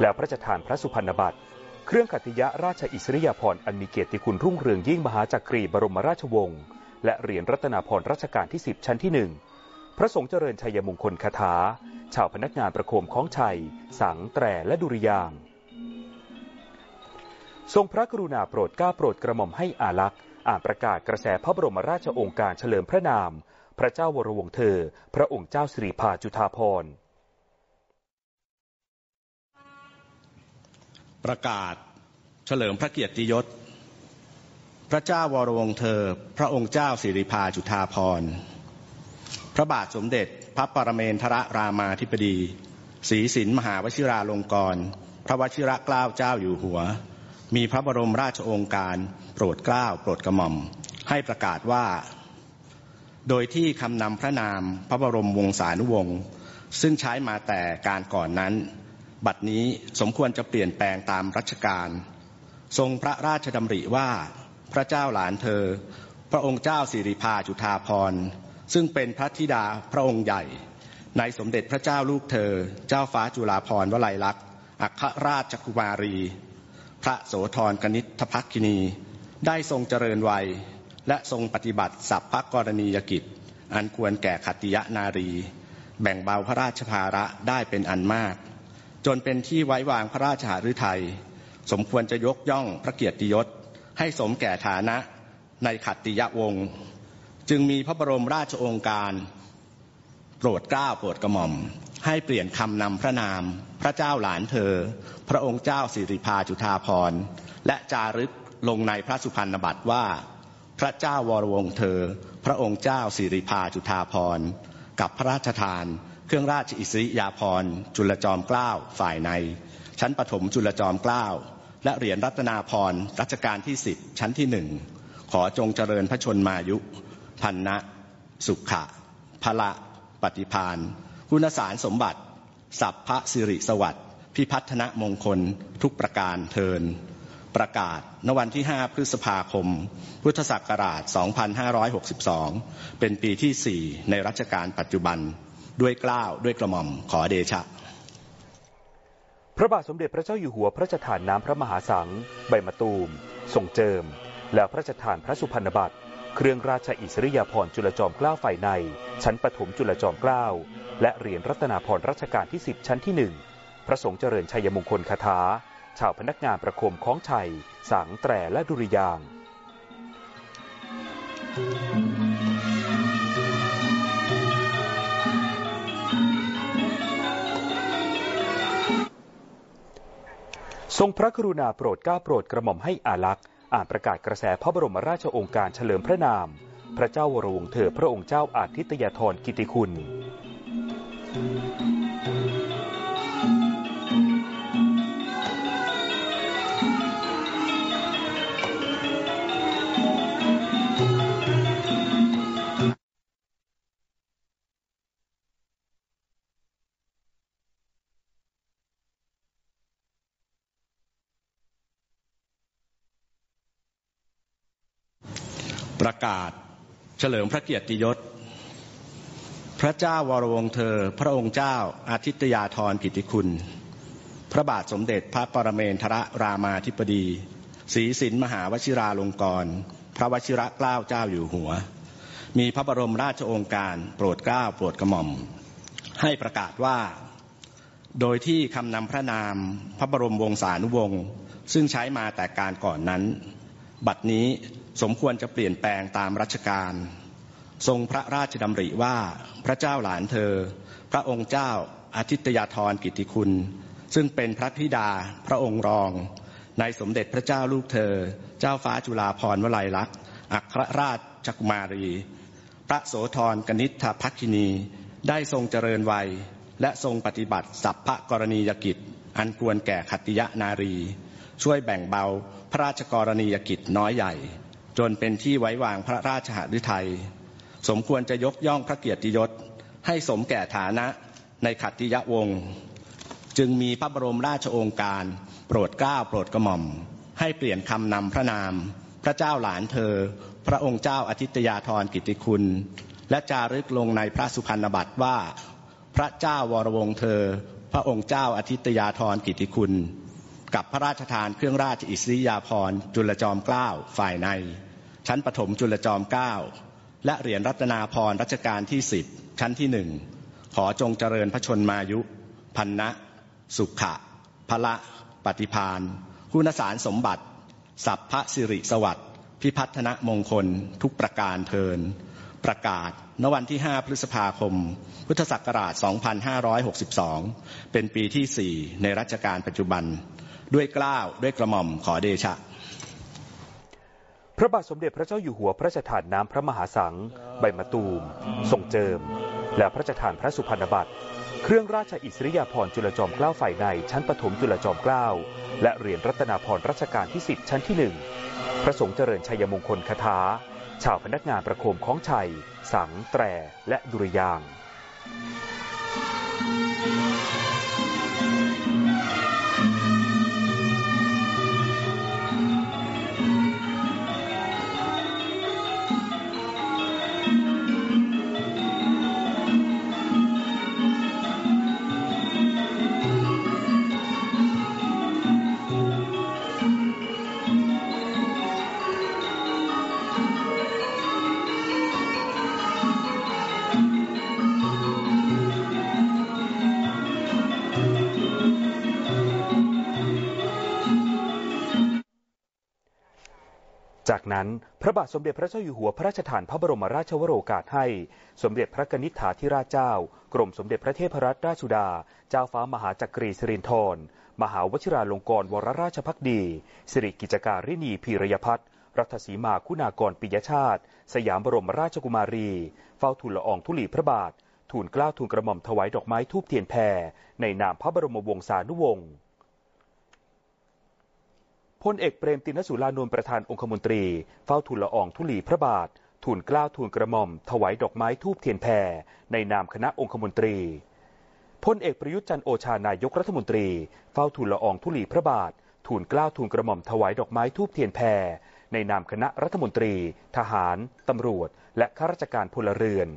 แล้วพระราชทานพระสุพรรณบัตร เครื่องขัติยราชอิสริยาภรณ์อันมีเกียรติคุณรุ่งเรืองยิ่งมหาจักรีบรมราชวงศ์ และเหรียญรัตนาภรณ์รัชกาลที่ 10 ชั้นที่หนึ่ง พระสงฆ์เจริญชัยมงคลคาถา ชาวพนักงานประโคมคล้องชัย สังแตรและดุริยาง ทรงพระกรุณาโปรดเกล้าโปรดกระหม่อมให้อาลักษ์อ่านประกาศกระแสพระบรมราชโองการเฉลิมพระนาม พระเจ้าวรวงเธอ พระองค์เจ้าสิริภาจุฑาภรณ์ ประกาศเฉลิมพระเกียรติยศ พระเจ้าวรวงเธอ พระองค์เจ้าสิริภาจุฑาภรณ์ พระบาทสมเด็จพระปรเมนทรรามาธิบดีศรีสินมหาวชิราลงกรณ์พระวชิระเกล้าเจ้าอยู่หัว มีพระบรมราชโองการ โปรดเกล้าโปรดกระหม่อม ให้ประกาศว่า โดยที่คำนำพระนามพระบรมวงศานุวงศ์ซึ่งใช้มาแต่การก่อนนั้น บัดนี้สมควรจะเปลี่ยนแปลงตามรัชกาลทรงพระราชดำริว่าพระเจ้าหลานเธอ พระองค์เจ้าสิริภาจุฑาภรซึ่งเป็นพระธิดาพระองค์ใหญ่ ในสมเด็จพระเจ้าลูกเธอ เจ้าฟ้าจุฬาภรวลัยลักษณ์อัครราชกุมารี พระโสธรกนิษฐภักคินี ได้ทรงเจริญวัย และทรงปฏิบัติสัพพกรณียกิจ อันควรแก่ขัตติยนารี แบ่งเบาพระราชภาระได้เป็นอันมาก จนเป็นที่ไว้วางพระราชหฤทัยสมควรจะยกย่องพระเกียรติยศ ให้สมแก่ฐานะในขัตติยวงศ์จึงมีพระบรมราชโองการโปรดเกล้าโปรดกระหม่อม ให้เปลี่ยนคำนำพระนาม พระเจ้าหลานเธอ พระองค์เจ้าสิริภาจุฑาภรและจารึกลงในพระสุพรรณบัตรว่า พระเจ้าวรวงเธอ พระองค์เจ้าสิริภาจุฑาภรณ์กับพระราชทาน เครื่องราชอิสริยาภรณ์ จุลจอมเกล้าฝ่ายใน ชั้นปฐมจุลจอมเกล้าและเหรียญรัตนาภรณ์รัชกาลที่สิบชั้นที่หนึ่งขอจงเจริญพระชนมายุ พันนะสุขะพละปฏิพานคุณสารสมบัติ สัพพะสิริสวัสดิ์พิพัฒนมงคลทุกประการเทิน ประกาศณวันที่ 5 พฤษภาคม พุทธศักราช 2562 เป็นปีที่ 4 ในรัชกาลปัจจุบัน ด้วยกล้าวด้วยกระหม่อมขอเดชะ พระบาทสมเด็จพระเจ้าอยู่หัวพระราชทานน้ำพระมหาสัง ใบมะตูมทรงเจิม แล้วพระราชทานพระสุพรรณบัตร เครื่องราชอิสริยาภรณ์จุลจอมเกล้าฝ่ายใน ชั้นปฐมจุลจอมเกล้า และเหรียญรัตนาภรณ์รัชกาลที่ 10 ชั้นที่หนึ่งพระสงฆ์เจริญชัยมงคลคาถา ชาวพนักงานประคมคล้องชัย สังแตรและดุริยางทรงพระกรุณาโปรดกล้าโปรดกระหม่อมให้อาลักษ์อ่านประกาศกระแสพระบรมราชโองการเฉลิมพระนาม พระเจ้าวรวงเธอพระองค์เจ้าอาทิตยธรกิติคุณ ประกาศ เฉลิมพระเกียรติยศ พระเจ้าวรวงเธอ พระองค์เจ้าอาทิตยาธรกิติคุณ พระบาทสมเด็จพระปรเมนทรรามาธิบดีศรีสินมหาวชิราลงกรณพระวชิระเกล้าเจ้าอยู่หัว มีพระบรมราชโองการโปรดเกล้าโปรดกระหม่อม ให้ประกาศว่า โดยที่คำนำพระนามพระบรมวงศานุวงศ์ซึ่งใช้มาแต่การก่อนนั้น บัดนี้ สมควรจะเปลี่ยนแปลงตามรัชกาลทรงพระราชดำริว่าพระเจ้าหลานเธอ พระองค์เจ้าอาทิตยาธรกิติคุณ ซึ่งเป็นพระธิดาพระองค์รอง ในสมเด็จพระเจ้าลูกเธอ เจ้าฟ้าจุฬาภรณ์วลัยลักษณ์อัครราชจักรมารี พระโสธรกนิษฐพักินีได้ทรงเจริญวัย และทรงปฏิบัติสัพพกรณียกิจ อันควรแก่ขัตติยนารี ช่วยแบ่งเบาพระราชกรณียกิจน้อยใหญ่ จนเป็นที่ไว้วางพระราชหฤทัย สมควรจะยกย่องพระเกียรติยศ ให้สมแก่ฐานะในขัตติยวงศ์จึงมีพระบรมราชโองการ โปรดเกล้าโปรดกระหม่อม ให้เปลี่ยนคำนำพระนาม พระเจ้าหลานเธอ พระองค์เจ้าอาทิตยาธรกิติคุณ และจารึกลงในพระสุพรรณบัตรว่า พระเจ้าวรวงเธอ พระองค์เจ้าอาทิตยาธรกิติคุณ กับพระราชทานเครื่องราชอิสริยาภรณ์จุลจอมเกล้าฝ่ายใน ชั้นปฐมจุลจอมเกล้าและเหรียญรัตนาพรรัชกาลที่สิบชั้นที่หนึ่งขอจงเจริญพระชนมายุ พันนะ สุขะพละ ปฏิพานคุณสารสมบัติ สัพพะสิริสวัสดิ์ พิพัฒนมงคลทุกประการเทิน ประกาศณวันที่ 5 พฤษภาคม พุทธศักราช 2562 เป็นปีที่ 4 ในรัชกาลปัจจุบัน ด้วยกล้าวด้วยกระหม่อมขอเดชะ พระบาทสมเด็จพระเจ้าอยู่หัวพระราชทานน้ำพระมหาสัง ใบมะตูม ทรงเจิม และพระราชทานพระสุพรรณบัตร เครื่องราชอิสริยาภรณ์จุลจอมเกล้าฝ่ายในชั้นปฐมจุลจอมเกล้า และเหรียญรัตนาภรณ์รัชกาลที่10ชั้นที่หนึ่งพระสงฆ์เจริญชัยมงคลคาถา ชาวพนักงานประโคมของชัย สัง แตร และดุริยาง นั้น พระบาทสมเด็จพระเจ้าอยู่หัวพระราชทานพระบรมราชวโรกาสให้ สมเด็จพระกนิษฐาธิราชเจ้า กรมสมเด็จพระเทพรัตนราชสุดา เจ้าฟ้ามหาจักรีสิรินธรมหาวชิราลงกรณวรราชพักดี สิริกิจการินีพีรยพัฒน์รัฐสีมาคุณากรปิยชาติ สยามบรมราชกุมารี เฝ้าทูลละอองธุลีพระบาท ทูลเกล้าทูลกระหม่อมถวายดอกไม้ทูบเทียนแพรในนามพระบรมวงศานุวงศ์ พลเอกเปรมติณสูลานนท์ประธานองคมนตรี เฝ้าทูลละอองธุลีพระบาท ทูลเกล้าทูลกระหม่อม ถวายดอกไม้ธูปเทียนแพในนามคณะองคมนตรีพลเอกประยุทธ์จันทร์โอชานายกรัฐมนตรี เฝ้าทูลละอองธุลีพระบาท ทูลเกล้าทูลกระหม่อมถวายดอกไม้ธูปเทียนแพในนามคณะรัฐมนตรี ทหาร ตำรวจ และข้าราชการพลเรือน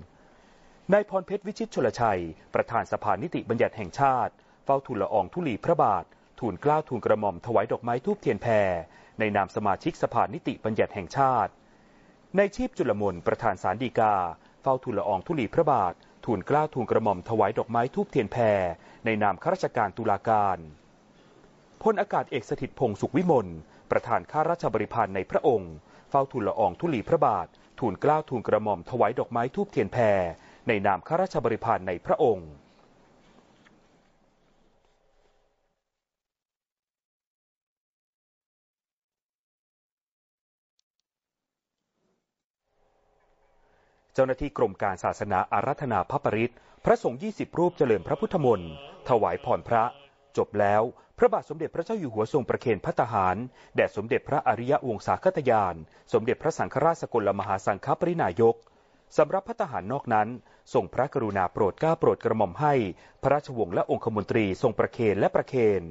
นายพรเพชรวิชิตชลชัย ประธานสภานิติบัญญัติแห่งชาติ เฝ้าทูลละอองธุลีพระบาท ทูลเกล้าทูลกระหม่อมถวายดอกไม้ธูปเทียนแพในนามสมาชิกสภานิติบัญญัติแห่งชาติ นายชีพจุลมนต์ ประธานศาลฎีกา เฝ้าทูลละอองธุลีพระบาท ทูลเกล้าทูลกระหม่อมถวายดอกไม้ธูปเทียนแพในนามข้าราชการตุลาการพลอากาศเอกสถิตย์พงษ์สุขวิมลประธานข้าราชบริพารในพระองค์ เฝ้าทูลละอองธุลีพระบาท ทูลเกล้าทูลกระหม่อมถวายดอกไม้ธูปเทียนแพในนามข้าราชบริพารในพระองค์ จ้าหน้าที่กรมการศาสนาอารัธนาพระปริตพระสงฆ์20 รูปเจริญพระพุทธมนต์ถวายพรพระ จบแล้ว พระบาทสมเด็จพระเจ้าอยู่หัวทรงประเคนพระทหารแด่สมเด็จพระอริยวงศาคตยาน สมเด็จพระสังฆราชสกลมหาสังฆปรินายกสำหรับพระทหารนอกนั้นทรงพระกรุณาโปรดเกล้าโปรดกระหม่อมให้ พระราชวงศ์และองคมนตรีทรงประเคนและประเคน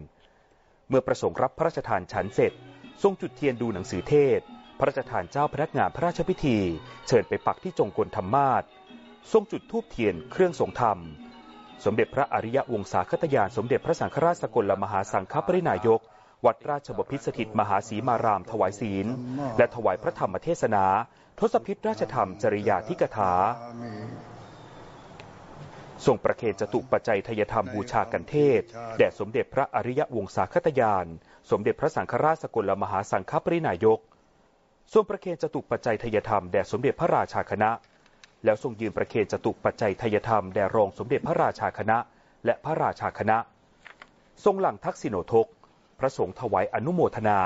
เมื่อประสงค์รับพระราชทานฉันเสร็จ ทรงจุดเทียนดูหนังสือเทศ พระราชทานเจ้าพนักงานพระราชพิธี เชิญไปปักที่จงกลธรรมาศทรงจุดธูปเทียนเครื่องทรงธรรม สมเด็จพระอริยวงศาคตยานสมเด็จพระสังฆราชสกลมหาสังฆปรินายก วัดราชบพิตรสถิตมหาศรีมารามถวายศีล และถวายพระธรรมเทศนา ทศพิธราชธรรมจริยาธิกถาทรงประเคนจตุปัจจัยทยธรรมบูชากันเทศ แด่สมเด็จพระอริยวงศาคตยาน สมเด็จพระสังฆราชสกลมหาสังฆปรินายก ทรงประเคนจตุปัจจัยทยธรรมแด่สมเด็จพระราชาคณะ แล้วทรงยืนประเคนจตุปัจจัยทยธรรมแด่รองสมเด็จพระราชาคณะ และพระราชาคณะ ทรงหลังทักษิโนทก พระสงฆ์ถวายอนุโมทนา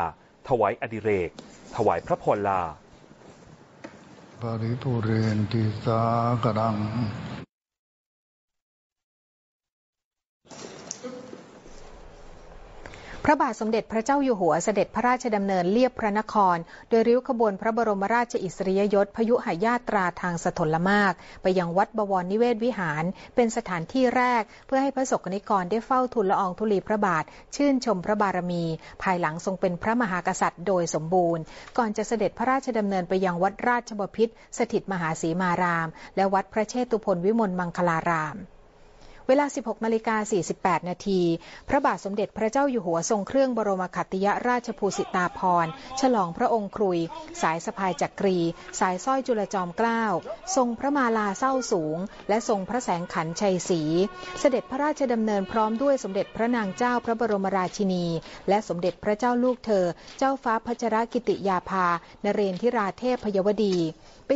ถวายอดิเรก ถวายพระพรลาปริภูเรนติสากรัง พระบาทสมเด็จพระเจ้าอยู่หัวเสด็จพระราชดำเนินเลียบพระนคร โดยริ้วขบวนพระบรมราชอิสริยยศพยุหญาตราทางสถลมาก ไปยังวัดบวรนิเวศวิหาร เป็นสถานที่แรก เพื่อให้พระสกนิกรได้เฝ้าทูลละอองธุลีพระบาท ชื่นชมพระบารมี ภายหลังทรงเป็นพระมหากษัตริย์โดยสมบูรณ์ ก่อนจะเสด็จพระราชดำเนินไปยังวัดราชบพิตรสถิตมหาสีมาราม และวัดพระเชตุพนวิมลมังคลาราม เวลา 16นาฬิกา48 นาที พระบาทสมเด็จพระเจ้าอยู่หัวทรงเครื่องบรมขัติยราชภูสิตาภรณ์ ฉลองพระองค์ครุย สายสะพายจักรี สายสร้อยจุลจอมเกล้า ทรงพระมาลาเศร้าสูง และทรงพระแสงขันชัยศรี เสด็จพระราชดำเนินพร้อมด้วยสมเด็จพระนางเจ้าพระบรมราชินี และสมเด็จพระเจ้าลูกเธอ เจ้าฟ้าพัชรกิติยาภา นเรนทิราเทพพยวดี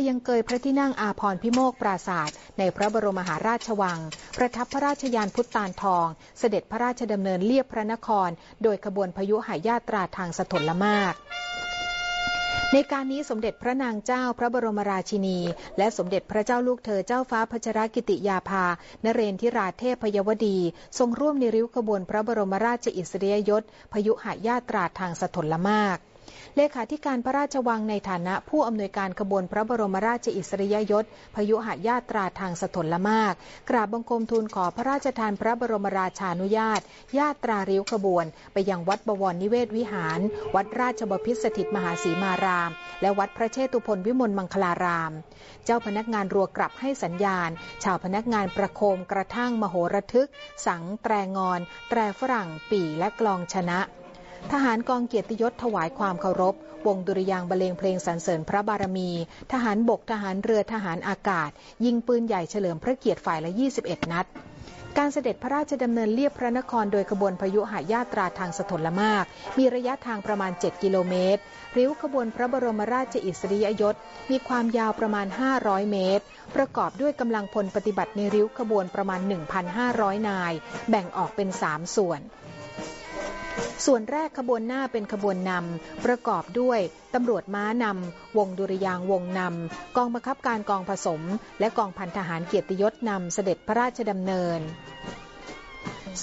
ยังเกยพระที่นั่งอาพรพิโมกปราศาสตร์ในพระบรมมหาราชวัง ประทับพระราชยานพุทธานทอง เสด็จพระราชดำเนินเลียบพระนคร โดยขบวนพยุหายาตราทางสถลมากในการนี้สมเด็จพระนางเจ้าพระบรมราชินี และสมเด็จพระเจ้าลูกเธอเจ้าฟ้าพัชรกิติยาภา นเรนทิราเทพพยวดี ทรงร่วมในริ้วขบวนพระบรมราชอิสริยยศพยุหายาตราทางสถลมาก เลขาธิการพระราชวังในฐานะผู้อำนวยการขบวนพระบรมราชอิสริยยศพยุหญาตราทางสถลมาก กราบบังคมทูลขอพระราชทานพระบรมราชานุญาต ญาตราริ้วขบวน ไปยังวัดบวรนิเวศวิหาร วัดราชบพิตรสถิตมหาสีมาราม และวัดพระเชตุพนวิมลมังคลาราม เจ้าพนักงานรัวกลับให้สัญญาณ ชาวพนักงานประโคมกระทั่งมโหระทึก สังแตรงอน แตรฝรั่ง ปี่และกลองชนะ ทหารกองเกียรติยศถวายความเคารพ วงดุริยางบรรเลงเพลงสรรเสริญพระบารมี ทหารบกทหารเรือทหารอากาศ ยิงปืนใหญ่เฉลิมพระเกียรติฝ่ายละ 21 นัด การเสด็จพระราชดำเนินเลียบพระนครโดยขบวนพยุหายาตราทางสถลมาก มีระยะทางประมาณ 7 กิโลเมตร ริ้วขบวนพระบรมราชอิสริยยศ มีความยาวประมาณ 500 เมตร ประกอบด้วยกำลังพลปฏิบัติในริ้วขบวนประมาณ 1,500 นาย แบ่งออกเป็น 3 ส่วน ส่วนแรกขบวนหน้าเป็นขบวนนำประกอบด้วยตำรวจม้านำวงดุริยางวงนำกองบังคับการกองผสม และกองพันทหารเกียรติยศนำเสด็จพระราชดำเนิน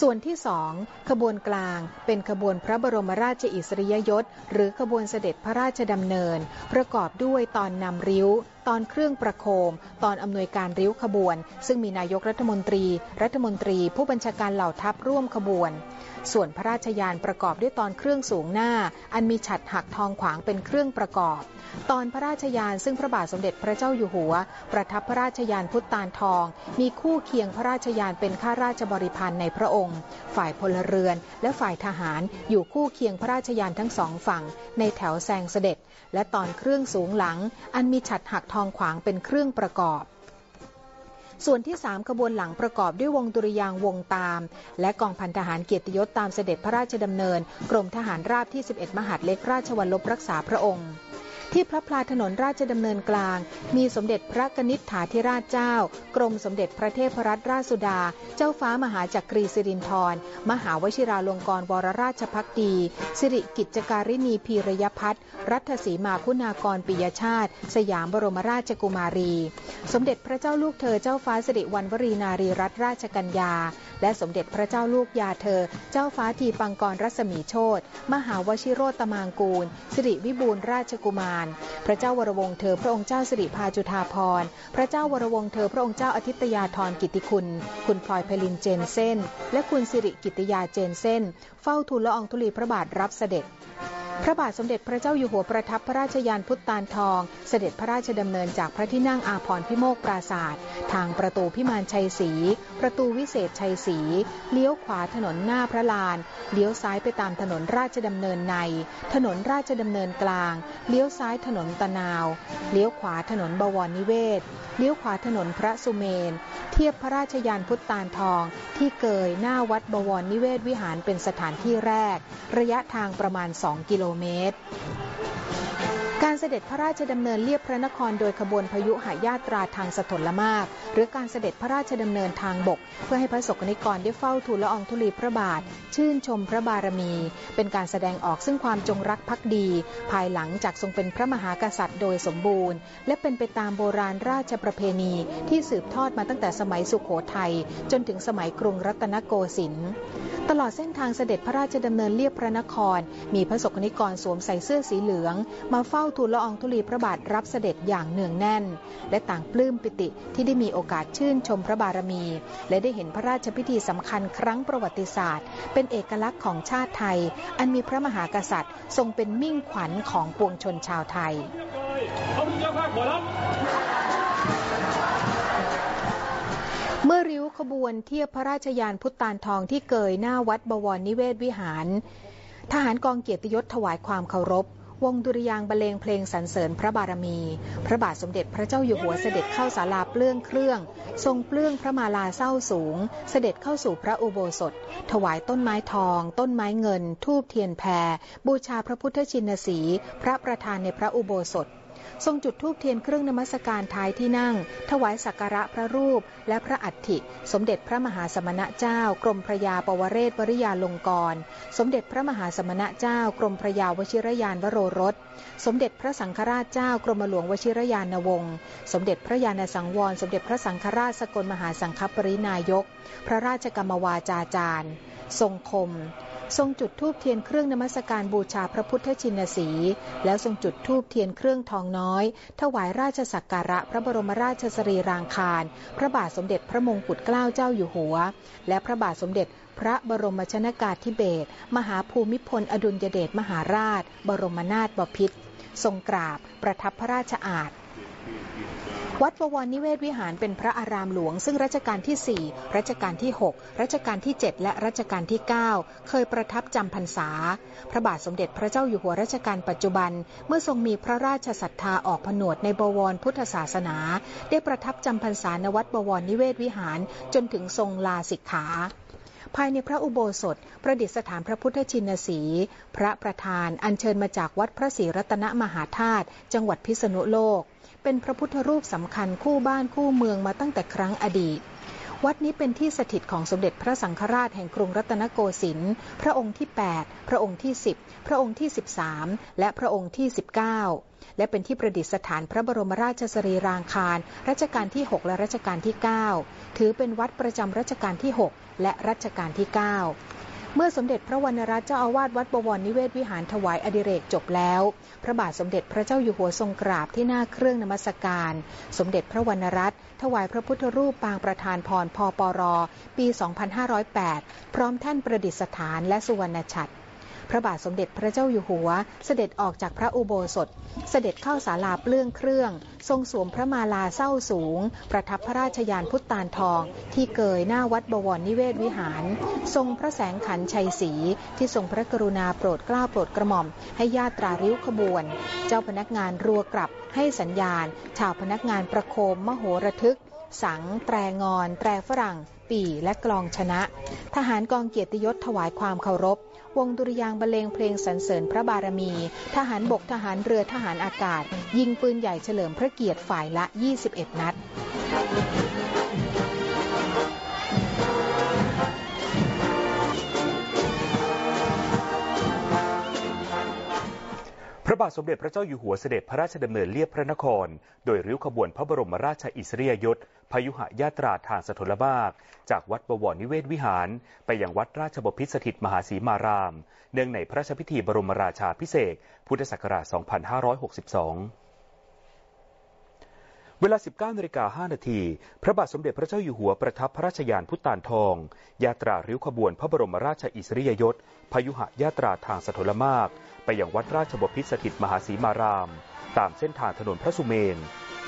ส่วนที่สองขบวนกลางเป็นขบวนพระบรมราชอิสริยยศ หรือขบวนเสด็จพระราชดำเนิน ประกอบด้วยตอนนำริ้ว ตอนเครื่องประโคม ตอนอำนวยการริ้วขบวน ซึ่งมีนายกรัฐมนตรี รัฐมนตรี ผู้บัญชาการเหล่าทัพร่วมขบวน ส่วนพระราชยานประกอบด้วยตอนเครื่องสูงหน้า อันมีฉัดหักทองขวางเป็นเครื่องประกอบ ตอนพระราชยานซึ่งพระบาทสมเด็จพระเจ้าอยู่หัว ประทับพระราชยานพุทธตานทอง มีคู่เคียงพระราชยานเป็นข้าราชบริพันธ์ในพระองค์ ฝ่ายพลเรือนและฝ่ายทหารอยู่คู่เคียงพระราชยานทั้งสองฝั่ง ในแถวแซงเสด็จ และตอนเครื่องสูงหลัง อันมีฉัดหักทองขวางเป็นเครื่องประกอบ ส่วนที่ 3 ขบวนหลังประกอบด้วยวงดุริยางวงตาม และกองพันทหารเกียรติยศตามเสด็จพระราชดำเนิน กรมทหารราบที่ 11 มหาดเล็กราชวัลลบรักษาพระองค์ ที่พระพลาถนนราชดำเนินกลาง มีสมเด็จพระกนิษฐาธิราชเจ้า กรมสมเด็จพระเทพรัตนราชสุดา เจ้าฟ้ามหาจักรีสิรินธรมหาวชิราลงกรณวรราชพักดี สิริกิจการินีพีรยพัฒน์รัฐสีมาคุณากรปิยชาติ สยามบรมราชกุมารี สมเด็จพระเจ้าลูกเธอเจ้าฟ้าสิริวัณวรีนารีรัตนราชกัญญา และสมเด็จพระเจ้าลูกยาเธอ เจ้าฟ้าทีปังกรรัศมีโชตมหาวชิโรตมางกูล สิริวิบูลราชกุมาร พระเจ้าวรวงเธอพระองค์เจ้าสิริพาจุธาพร พระเจ้าวรวงเธอพระองค์เจ้าอาทิตยาธรกิติคุณ คุณพลอยไพลินเจนเส้นและคุณสิริกิติยาเจนเส้นเฝ้าทูลละอองธุลีพระบาทรับเสด็จ พระบาทสมเด็จพระเจ้าอยู่หัวประทับพระราชยานพุทธานทอง เสด็จพระราชดำเนินจากพระที่นั่งอาพรพิโมกปราศาสตร์ทางประตูพิมานชัยศรี ประตูวิเศษชัยศรี เลี้ยวขวาถนนหน้าพระลาน เลี้ยวซ้ายไปตามถนนราชดำเนินใน ถนนราชดำเนินกลาง เลี้ยวซ้ายถนนตะนาว เลี้ยวขวาถนนบวรนิเวศ เลี้ยวขวาถนนพระสุเมน เทียบพระราชยานพุทธานทอง ที่เกยหน้าวัดบวรนิเวศวิหารเป็นสถานที่แรก ระยะทางประมาณ 2 กิโลเมตร การเสด็จพระราชดำเนินเลียบพระนครโดยขบวนพยุหายาตราทางสถลมาก หรือการเสด็จพระราชดำเนินทางบก เพื่อให้พระสกนิกรได้เฝ้าทูลละอองธุลีพระบาท ชื่นชมพระบารมี เป็นการแสดงออกซึ่งความจงรักภักดี ภายหลังจากทรงเป็นพระมหากษัตริย์โดยสมบูรณ์ และเป็นไปตามโบราณราชประเพณีที่สืบทอดมาตั้งแต่สมัยสุขโขทัยจนถึงสมัยกรุงรัตนโกสินทร์ตลอดเส้นทางเสด็จพระราชดำเนินเลียบพระนคร มีพระสกนิกรสวมใส่เสื้อสีเหลือง มาเฝ้าทูลละอองธุลีพระบาทรับเสด็จอย่างเนืองแน่น และต่างปลื้มปิติที่ได้มีโอกาสชื่นชมพระบารมี และได้เห็นพระราชพิธีสำคัญครั้งประวัติศาสตร์ เป็นเอกลักษณ์ของชาติไทย อันมีพระมหากษัตริย์ ทรงเป็นมิ่งขวัญของปวงชนชาวไทยเมื่อริ้วขบวนเทียบพระราชยานพุทธานทองที่เกยหน้าวัดบวรนิเวศวิหาร ทหารกองเกียรติยศถวายความเคารพ วงดุริยางบรรเลงเพลงสรรเสริญพระบารมี พระบาทสมเด็จพระเจ้าอยู่หัวเสด็จเข้าศาลาเปลื้องเครื่อง ทรงเปลื้องพระมาลาเศร้าสูง เสด็จเข้าสู่พระอุโบสถ ถวายต้นไม้ทอง ต้นไม้เงิน ทูบเทียนแพรบูชาพระพุทธชินสี พระประธานในพระอุโบสถ ทรงจุดธูปเทียนเครื่องนมัสการท้ายที่นั่ง ถวายสักการะพระรูป และพระอัฐิ สมเด็จพระมหาสมณะเจ้า กรมพระยาปวเรศวริยาลงกร สมเด็จพระมหาสมณะเจ้า กรมพระยาวชิรยานวโรรส สมเด็จพระสังฆราชเจ้ากรมหลวงวชิรยานวงศ์ สมเด็จพระยาณสังวร สมเด็จพระสังฆราชสกลมหาสังฆปรินายก พระราชกรรมวาจาจารย์ ทรงคม ทรงจุดธูปเทียนเครื่องนมัสการบูชาพระพุทธชินสี แล้วทรงจุดธูปเทียนเครื่องทองน้อย ถวายราชสักการะพระบรมราชสรีรางคาร พระบาทสมเด็จพระมงกุฎเกล้าเจ้าอยู่หัว และพระบาทสมเด็จพระบรมชนากาธิเบศรมหาภูมิพลอดุลยเดชมหาราช บรมนาถบพิตรทรงกราบประทับพระราชอาณ วัดบวรนิเวศวิหารเป็นพระอารามหลวง ซึ่งรัชกาลที่ 4 รัชกาลที่ 6 รัชกาลที่ 7 และรัชกาลที่ 9 เคยประทับจำพรรษา พระบาทสมเด็จพระเจ้าอยู่หัวรัชกาลปัจจุบัน เมื่อทรงมีพระราชศรัทธาออกผนวดในบวรพุทธศาสนา ได้ประทับจำพรรษาณวัดบวรนิเวศวิหารจนถึงทรงลาสิกขาภายในพระอุโบสถ ประดิษฐานพระพุทธชินสี พระประธานอัญเชิญมาจากวัดพระศรีรัตนมหาธาตุจังหวัดพิษณุโลก เป็นพระพุทธรูปสำคัญคู่บ้านคู่เมืองมาตั้งแต่ครั้งอดีต วัดนี้เป็นที่สถิตของสมเด็จพระสังฆราชแห่งกรุงรัตนโกสินทร์พระองค์ที่ 8 พระองค์ที่ 10 พระองค์ที่ 13 และพระองค์ที่ 19 และเป็นที่ประดิษฐานพระบรมราชสรีรางคารรัชกาลที่ 6 และรัชกาลที่ 9 ถือเป็นวัดประจำรัชกาลที่ 6 และรัชกาลที่ 9 เมื่อสมเด็จพระวรรณรัตน์เจ้าอาวาสวัดบวรนิเวศวิหารถวายอดิเรกจบแล้ว พระบาทสมเด็จพระเจ้าอยู่หัวทรงกราบที่หน้าเครื่องนมัสการ สมเด็จพระวรรณรัตน์ถวายพระพุทธรูปปางประธานพรพปร ปี 2508 พร้อมแท่นประดิษฐานและสุวรรณฉัตร พระบาทสมเด็จพระเจ้าอยู่หัว เสด็จออกจากพระอุโบสถ เสด็จเข้าศาลาเปลื้องเครื่อง ทรงสวมพระมาลาเศร้าสูง ประทับพระราชยานพุทธานทอง ที่เกยหน้าวัดบวรนิเวศวิหาร ทรงพระแสงขันชัยศรีที่ทรงพระกรุณาโปรดเกล้าโปรดกระหม่อม ให้ญาตราริ้วขบวน เจ้าพนักงานรัวกลับให้สัญญาณ ชาวพนักงานประโคมมโหระทึกสัง แตรงอน แตรฝรั่ง ปีและกลองชนะ ทหารกองเกียรติยศถวายความเคารพ วงดุริยางบรรเลงเพลงสรรเสริญพระบารมี ทหารบกทหารเรือทหารอากาศ ยิงปืนใหญ่เฉลิมพระเกียรติฝ่ายละ 21 นัด ระบาทสมเด็จพระเจ้าอยู่หัวเสด็จพระราชดำเนินเลียบพระนคร โดยริ้วขบวนพระบรมราชอิสริยยศพยุหยาตราทางสถลมาก จากวัดบวรนิเวศวิหาร ไปยังวัดราชบพิตรสถิตมหาสีมาราม เนื่องในพระราชพิธีบรมราชาพิเศษ พุทธศักราช 2562เวลา 19นาฬิกา5นาที พระบาทสมเด็จพระเจ้าอยู่หัวประทับพระราชยานพุทธานทอง ยาตราริ้วขบวนพระบรมราชอิสริยยศพยุหยาตราทางสถลมาก ไปยังวัดราชบพิตรสถิตมหาสีมาราม ตามเส้นทางถนนพระสุเมน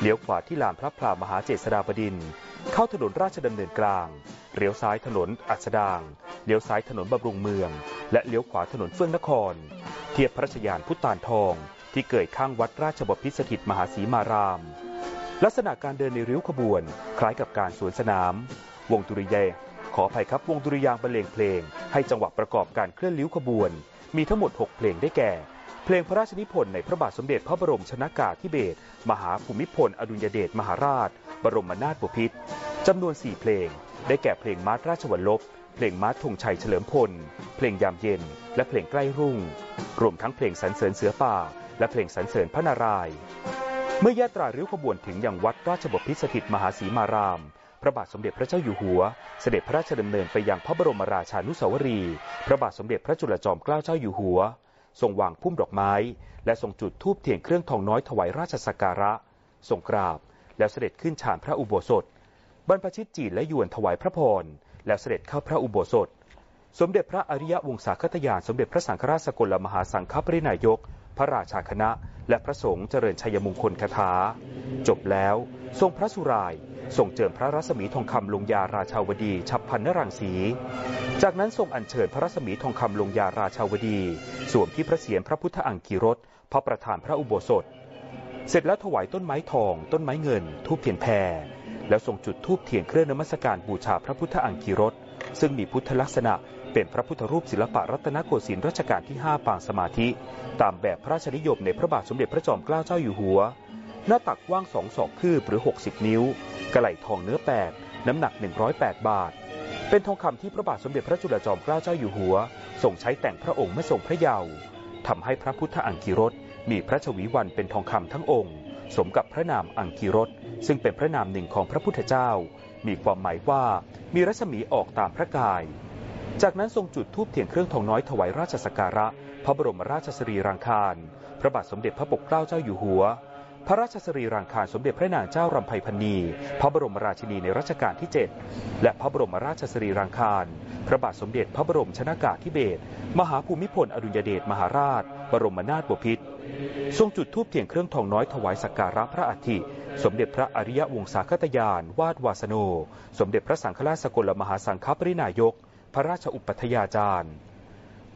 เลี้ยวขวาที่ลานพระพลามหาเจษฎาบดิน เข้าถนนราชดำเนินกลางเลี้ยวซ้ายถนนอัสดางเลี้ยวซ้ายถนนบำรุงเมือง และเลี้ยวขวาถนนเฟื่องนคร เทียบพระราชยานพุทธานทอง ที่เกิดข้างวัดราชบพิตรสถิตมหาสีมาราม ลักษณะการเดินในริ้วขบวน คล้ายกับการสวนสนาม วงดุริยางขออภัยครับวงดุริยางบรรเลงเพลง ให้จังหวะประกอบการเคลื่อนริ้วขบวน มีทั้งหมด 6 เพลงได้แก่ เพลงพระราชนิพนธ์ในพระบาทสมเด็จพระบรมชนากาธิเบศรมหาภูมิพลอดุลยเดชมหาราช บรมนาถบพิตรจำนวน 4 เพลง ได้แก่เพลงมาร์ราชวัลลบเพลงมาร์ธงชัยเฉลิมพล เพลงยามเย็น และเพลงใกล้รุ่ง รวมทั้งเพลงสรรเสริญเสือป่า และเพลงสรรเสริญพระนารายณ์เมื่อยาตราริ้วขบวนถึงยังวัดราชบพิตรสถิตมหาสีมาราม ระบาทสมเด็จพระเจ้าอยู่หัว เสด็จพระราชดำเนินไปยังพระบรมราชานุสาวรี พระบาทสมเด็จพระจุลจอมเกล้าเจ้าอยู่หัว ทรงวางพุ่มดอกไม้ และทรงจุดธูปเทียนเครื่องทองน้อยถวายราชสักการะ ทรงกราบ แล้วเสด็จขึ้นฉานพระอุโบสถ บรรพชิตจีนและยวนถวายพระพร แล้วเสด็จเข้าพระอุโบสถ สมเด็จพระอริยวงศาคตยานสมเด็จพระสังฆราชสกลมหาสังฆปรินายก พระราชาคณะ และพระสงฆ์เจริญชัยมงคลคาถา จบแล้ว ทรงพระสุรายทรงเจิมพระรัศมีทองคำลงยาราชาวดีฉับพันนรังสี จากนั้นทรงอัญเชิญพระรัศมีทองคำลงยาราชาวดีสวมที่พระเศียรพระพุทธอังคีรสพระประธานพระอุโบสถ เสร็จแล้วถวายต้นไม้ทอง ต้นไม้เงินทูบเทียนแพรแล้วทรงจุดทูบเทียนเครื่องนมัสการบูชาพระพุทธอังคีรสซึ่งมีพุทธลักษณะ เป็นพระพุทธรูปศิลปะรัตนโกสินทร์รัชกาลที่ 5 ปางสมาธิ ตามแบบพระราชนิยมในพระบาทสมเด็จพระจอมเกล้าเจ้าอยู่หัว หน้าตักกว้างสองศอกคืบหรือ 60 นิ้ว กระไหลทองเนื้อแปดน้ำหนัก 108 บาท เป็นทองคำที่พระบาทสมเด็จพระจุลจอมเกล้าเจ้าอยู่หัวทรงใช้แต่งพระองค์เมื่อทรงพระเยาว์ทำให้พระพุทธอังคีรสมีพระชวีวันเป็นทองคำทั้งองค์ สมกับพระนามอังคีรสซึ่งเป็นพระนามหนึ่งของพระพุทธเจ้า มีความหมายว่ามีรัศมีออกตามพระกาย จากนั้นทรงจุดธูปเทียนเครื่องทองน้อยถวายราชสักการะ พระบรมราชสรีรางคาร พระบาทสมเด็จพระปกเกล้าเจ้าอยู่หัว พระราชสรีรางคารสมเด็จพระนางเจ้ารำไพพรรณี พระบรมราชินีในรัชกาลที่ 7 และพระบรมราชสรีรางคาร พระบาทสมเด็จพระบรมชนากาธิเบศร มหาภูมิพลอดุลยเดชมหาราช บรมนาถบพิตร ทรงจุดธูปเทียนเครื่องทองน้อยถวายสักการะพระอัฐิสมเด็จพระอริยวงศาคตยาน วาดวาสโน สมเด็จพระสังฆราชสกลมหาสังฆปรินายก พระราชอุปัฏยาจารย์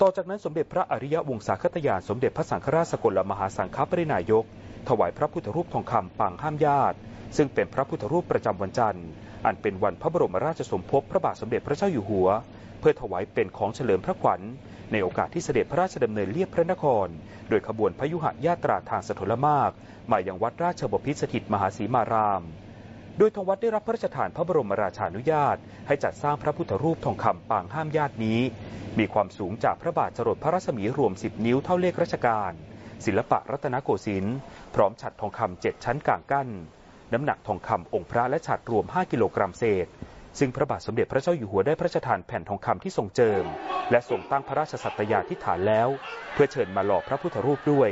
ต่อจากนั้นสมเด็จพระอริยวงศาคตยานสมเด็จพระสังฆราชสกลมหาสังฆปรินายก ถวายพระพุทธรูปทองคำปางห้ามญาติ ซึ่งเป็นพระพุทธรูปประจำวันจันทร์ อันเป็นวันพระบรมราชสมภพพระบาทสมเด็จพระเจ้าอยู่หัว เพื่อถวายเป็นของเฉลิมพระขวัญ ในโอกาสที่เสด็จพระราชดำเนินเลียบพระนคร โดยขบวนพยุหญาตราทางสถลมาก มายังวัดราชบพิตรสถิตมหาสีมาราม โดยทางวัดได้รับพระราชทานพระบรมราชานุญาต ให้จัดสร้างพระพุทธรูปทองคำปางห้ามญาตินี้ มีความสูงจากพระบาทจรดพระรัศมีรวม 10 นิ้วเท่าเลขราชการ ศิลปะรัตนโกสินทร์พร้อมฉัดทองคำเจ็ดชั้นกลางกั้น น้ำหนักทองคำองค์พระและฉัดรวม 5 กิโลกรัมเศษซึ่งพระบาทสมเด็จพระเจ้าอยู่หัวได้พระราชทานแผ่นทองคำที่ทรงเจิม และทรงตั้งพระราชสัตยาธิฐานแล้ว เพื่อเชิญมาหล่อพระพุทธรูปด้วย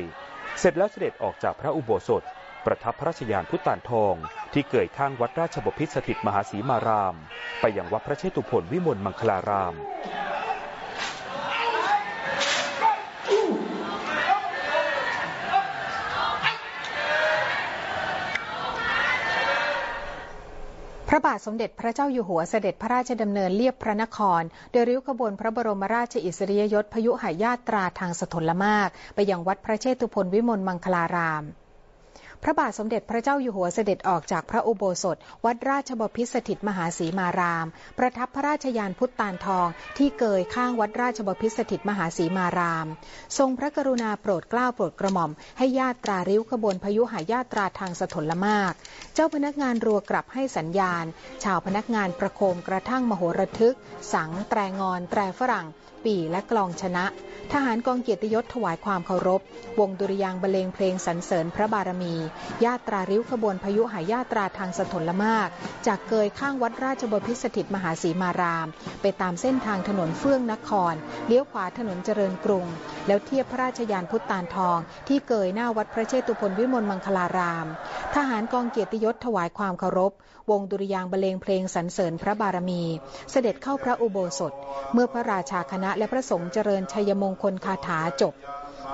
เสร็จแล้วเสด็จออกจากพระอุโบสถ ประทับพระราชยานพุทธานทอง ที่เกิดข้างวัดราชบพิตรสถิตมหาสีมาราม ไปยังวัดพระเชตุพนวิมลมังคลาราม พระบาทสมเด็จพระเจ้าอยู่หัวเสด็จพระราชดำเนินเลียบพระนคร โดยริ้วขบวนพระบรมราชอิสริยยศพยุหญาตราทางสถลมาก ไปยังวัดพระเชตุพนวิมลมังคลาราม พระบาทสมเด็จพระเจ้าอยู่หัวเสด็จออกจากพระอุโบสถ วัดราชบพิตรสถิตมหาสีมาราม ประทับพระราชยานพุทธตานทอง ที่เกยข้างวัดราชบพิตรสถิตมหาสีมาราม ทรงพระกรุณาโปรดเกล้าโปรดกระหม่อม ให้ญาตราริ้วขบวนพยุหญาตราทางสถลมาก เจ้าพนักงานรัวกลับให้สัญญาณ ชาวพนักงานประโคมกระทั่งมโหระทึก สังแตรงอน แตรฝรั่ง ปีและกลองชนะ ทหารกองเกียรติยศถวายความเคารพ วงดุริยางบรรเลงเพลงสรรเสริญพระบารมีญาตราริ้วขบวนพยุหายาตราทางสถลมาก จากเกยข้างวัดราชบพิสถิตมหาศรีมาราม ไปตามเส้นทางถนนเฟื่องนคร เลี้ยวขวาถนนเจริญกรุง แล้วเทียบพระราชยานพุทธตานทอง ที่เกยหน้าวัดพระเชตุพนวิมลมังคลาราม ทหารกองเกียรติยศถวายความเคารพ วงดุริยางบรรเลงเพลงสรรเสริญพระบารมี เสด็จเข้าพระอุโบสถ เมื่อพระราชาคณะและพระสงฆ์เจริญชัยมงคลคาถาจบ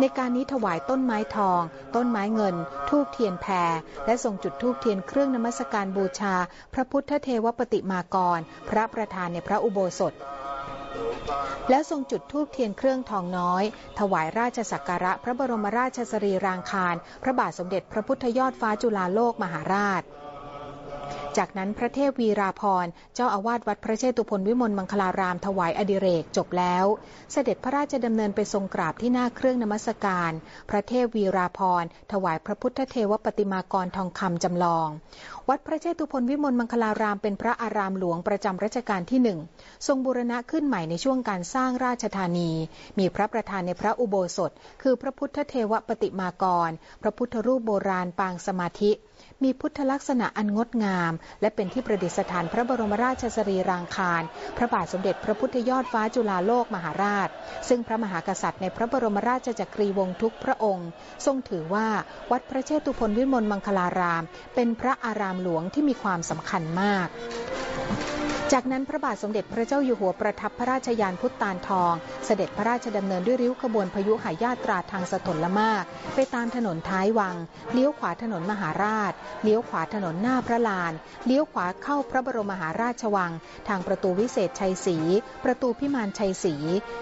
ในการนี้ถวายต้นไม้ทอง ต้นไม้เงิน ทูบเทียนแพร และส่งจุดทูบเทียนเครื่องนมัสการบูชา พระพุทธเทวปฏิมากร พระประธานในพระอุโบสถแล้วทรงจุดทูบเทียนเครื่องทองน้อย ถวายราชสักการะพระบรมราชสรีรางคาร พระบาทสมเด็จพระพุทธยอดฟ้าจุฬาโลกมหาราช จากนั้นพระเทพวีราพรเจ้าอาวาสวัดพระเชตุพนวิมลมังคลารามถวายอดิเรกจบแล้ว เสด็จพระราชดำเนินไปทรงกราบที่หน้าเครื่องนมัสการ พระเทพวีราพรถวายพระพุทธเทวปฏิมากรทองคำจำลอง วัดพระเชตุพนวิมลมังคลารามเป็นพระอารามหลวงประจำรัชกาลที่หนึ่งทรงบูรณะขึ้นใหม่ในช่วงการสร้างราชธานี มีพระประธานในพระอุโบสถ คือพระพุทธเทวปฏิมากร พระพุทธรูปโบราณปางสมาธิมีพุทธลักษณะอันงดงาม และเป็นที่ประดิษฐานพระบรมราชสรีรางคาร พระบาทสมเด็จพระพุทธยอดฟ้าจุฬาโลกมหาราช ซึ่งพระมหากษัตริย์ในพระบรมราชจักรีวงศ์ทุกพระองค์ ทรงถือว่าวัดพระเชตุพนวิมลมังคลาราม เป็นพระอารามหลวงที่มีความสำคัญมาก จากนั้นพระบาทสมเด็จพระเจ้าอยู่หัวประทับพระราชยานพุทธตานทอง เสด็จพระราชดำเนินด้วยริ้วขบวนพยุหายาตราทางสถลมาก ไปตามถนนท้ายวัง เลี้ยวขวาถนนมหาราช เลี้ยวขวาถนนหน้าพระลาน เลี้ยวขวาเข้าพระบรมมหาราชวัง ทางประตูวิเศษชัยศรี ประตูพิมานชัยศรี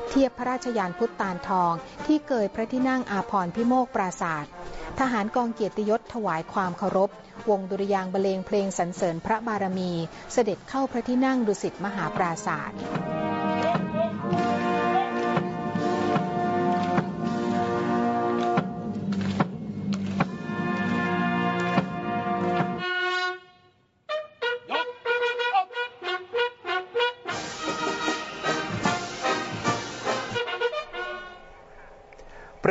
เทียบพระราชยานพุทธตานทอง ที่เกยพระที่นั่งอาพรพิโมกปราศาสตร์ ทหารกองเกียรติยศถวายความเคารพ วงดุริยางบรรเลงเพลงสรรเสริญพระบารมี เสด็จเข้าพระที่นั่งดุสิตมหาปราศาสตร์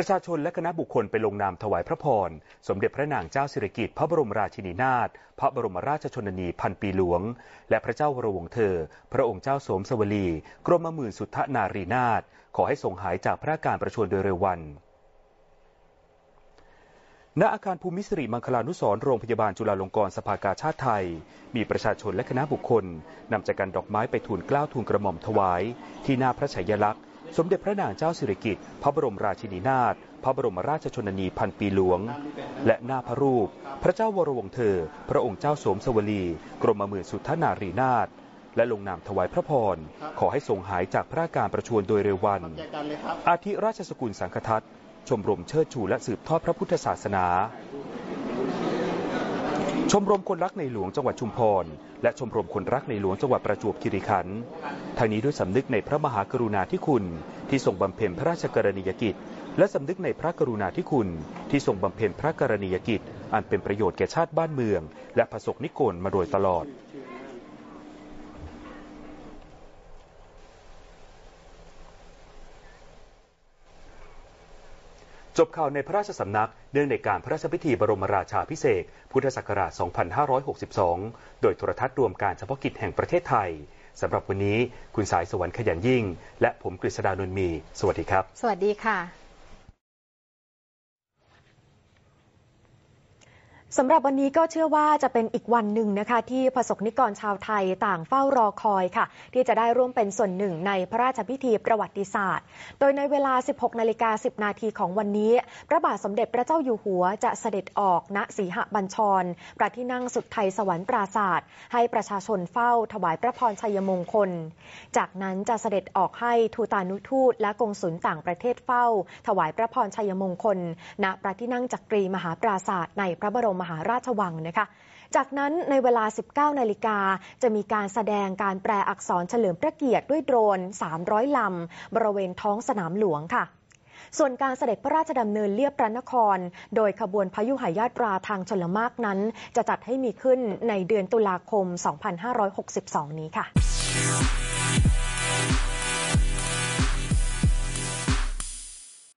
ประชาชนและคณะบุคคลไปลงนามถวายพระพร สมเด็จพระนางเจ้าสิริกิติ์พระบรมราชินีนาถ พระบรมราชชนนีพันปีหลวง และพระเจ้าวรวงศ์เธอ พระองค์เจ้าสมสวลี กรมหมื่นสุทธนารีนาถ ขอให้ทรงหายจากพระอาการประชวรโดยเร็ววันณอาคารภูมิสิริมังคลานุสรโรงพยาบาลจุฬาลงกรณ์สภากาชาติไทย มีประชาชนและคณะบุคคลนำจักรันดอกไม้ไปทูลกล้าวทูลกระหม่อมถวาย ที่หน้าพระฉายลักษณ์ สมเด็จพระนางเจ้าสิริกิติ์พระบรมราชินีนาถพระบรมราชชนนีพันปีหลวง และหน้าพระรูป พระเจ้าวรวงศ์เธอ พระองค์เจ้าโสมสวลี กรมหมื่นสุทธนารีนาถและลงนามถวายพระพร ขอให้ทรงหายจากพระอาการประชวรโดยเร็ววัน อาทิราชสกุลสังฆทัตชมรมเชิดชูและสืบทอดพระพุทธศาสนา ชมรมคนรักในหลวงจังหวัดชุมพร และชมรมคนรักในหลวงจังหวัดประจวบคีรีขันธ์ทางนี้ด้วยสำนึกในพระมหากรุณาธิคุณ ที่ทรงบำเพ็ญพระราชกรณียกิจ และสำนึกในพระกรุณาธิคุณ ที่ทรงบำเพ็ญพระกรณียกิจ อันเป็นประโยชน์แก่ชาติบ้านเมือง และประสบนิกรมาโดยตลอด จบข่าวในพระราชสำนักเนื่องในการพระราชพิธีบรมราชาพิเศษพุทธศักราช 2562 โดยโทรทัศน์รวมการเฉพาะกิจแห่งประเทศไทยสำหรับวันนี้คุณสายสวรรค์ขยันยิ่ง และผมกฤษดานนมี สวัสดีครับ สวัสดีค่ะ สำหรับวันนี้ก็เชื่อว่าจะเป็นอีกวันหนึ่งนะคะ ที่ประสบนิกรชาวไทยต่างเฝ้ารอคอยค่ะ ที่จะได้ร่วมเป็นส่วนหนึ่งในพระราชพิธีประวัติศาสตร์ โดยในเวลา 16 นาฬิกา 10 นาทีของวันนี้ พระบาทสมเด็จพระเจ้าอยู่หัวจะเสด็จออกณสีหบัญชรพระที่นั่งสุดไทยสวรรค์ปราศาสตร์ให้ประชาชนเฝ้าถวายพระพรชัยมงคล จากนั้นจะเสด็จออกให้ทูตานุทูตและกงสุลต่างประเทศเฝ้า ถวายพระพรชัยมงคล ณพระที่นั่งจักรีมหาปราศาสตร์ในพระบรมมหาราชวังนะคะ จากนั้นในเวลา 19 นาฬิกาจะมีการแสดงการแปลอักษรเฉลิมพระเกียรติด้วยโดรน 300 ลำ บริเวณท้องสนามหลวงค่ะส่วนการเสด็จพระราชดำเนินเลียบพระนคร โดยขบวนพยุหายาตราทางชลมากนั้น จะจัดให้มีขึ้นในเดือนตุลาคม 2562 นี้ค่ะ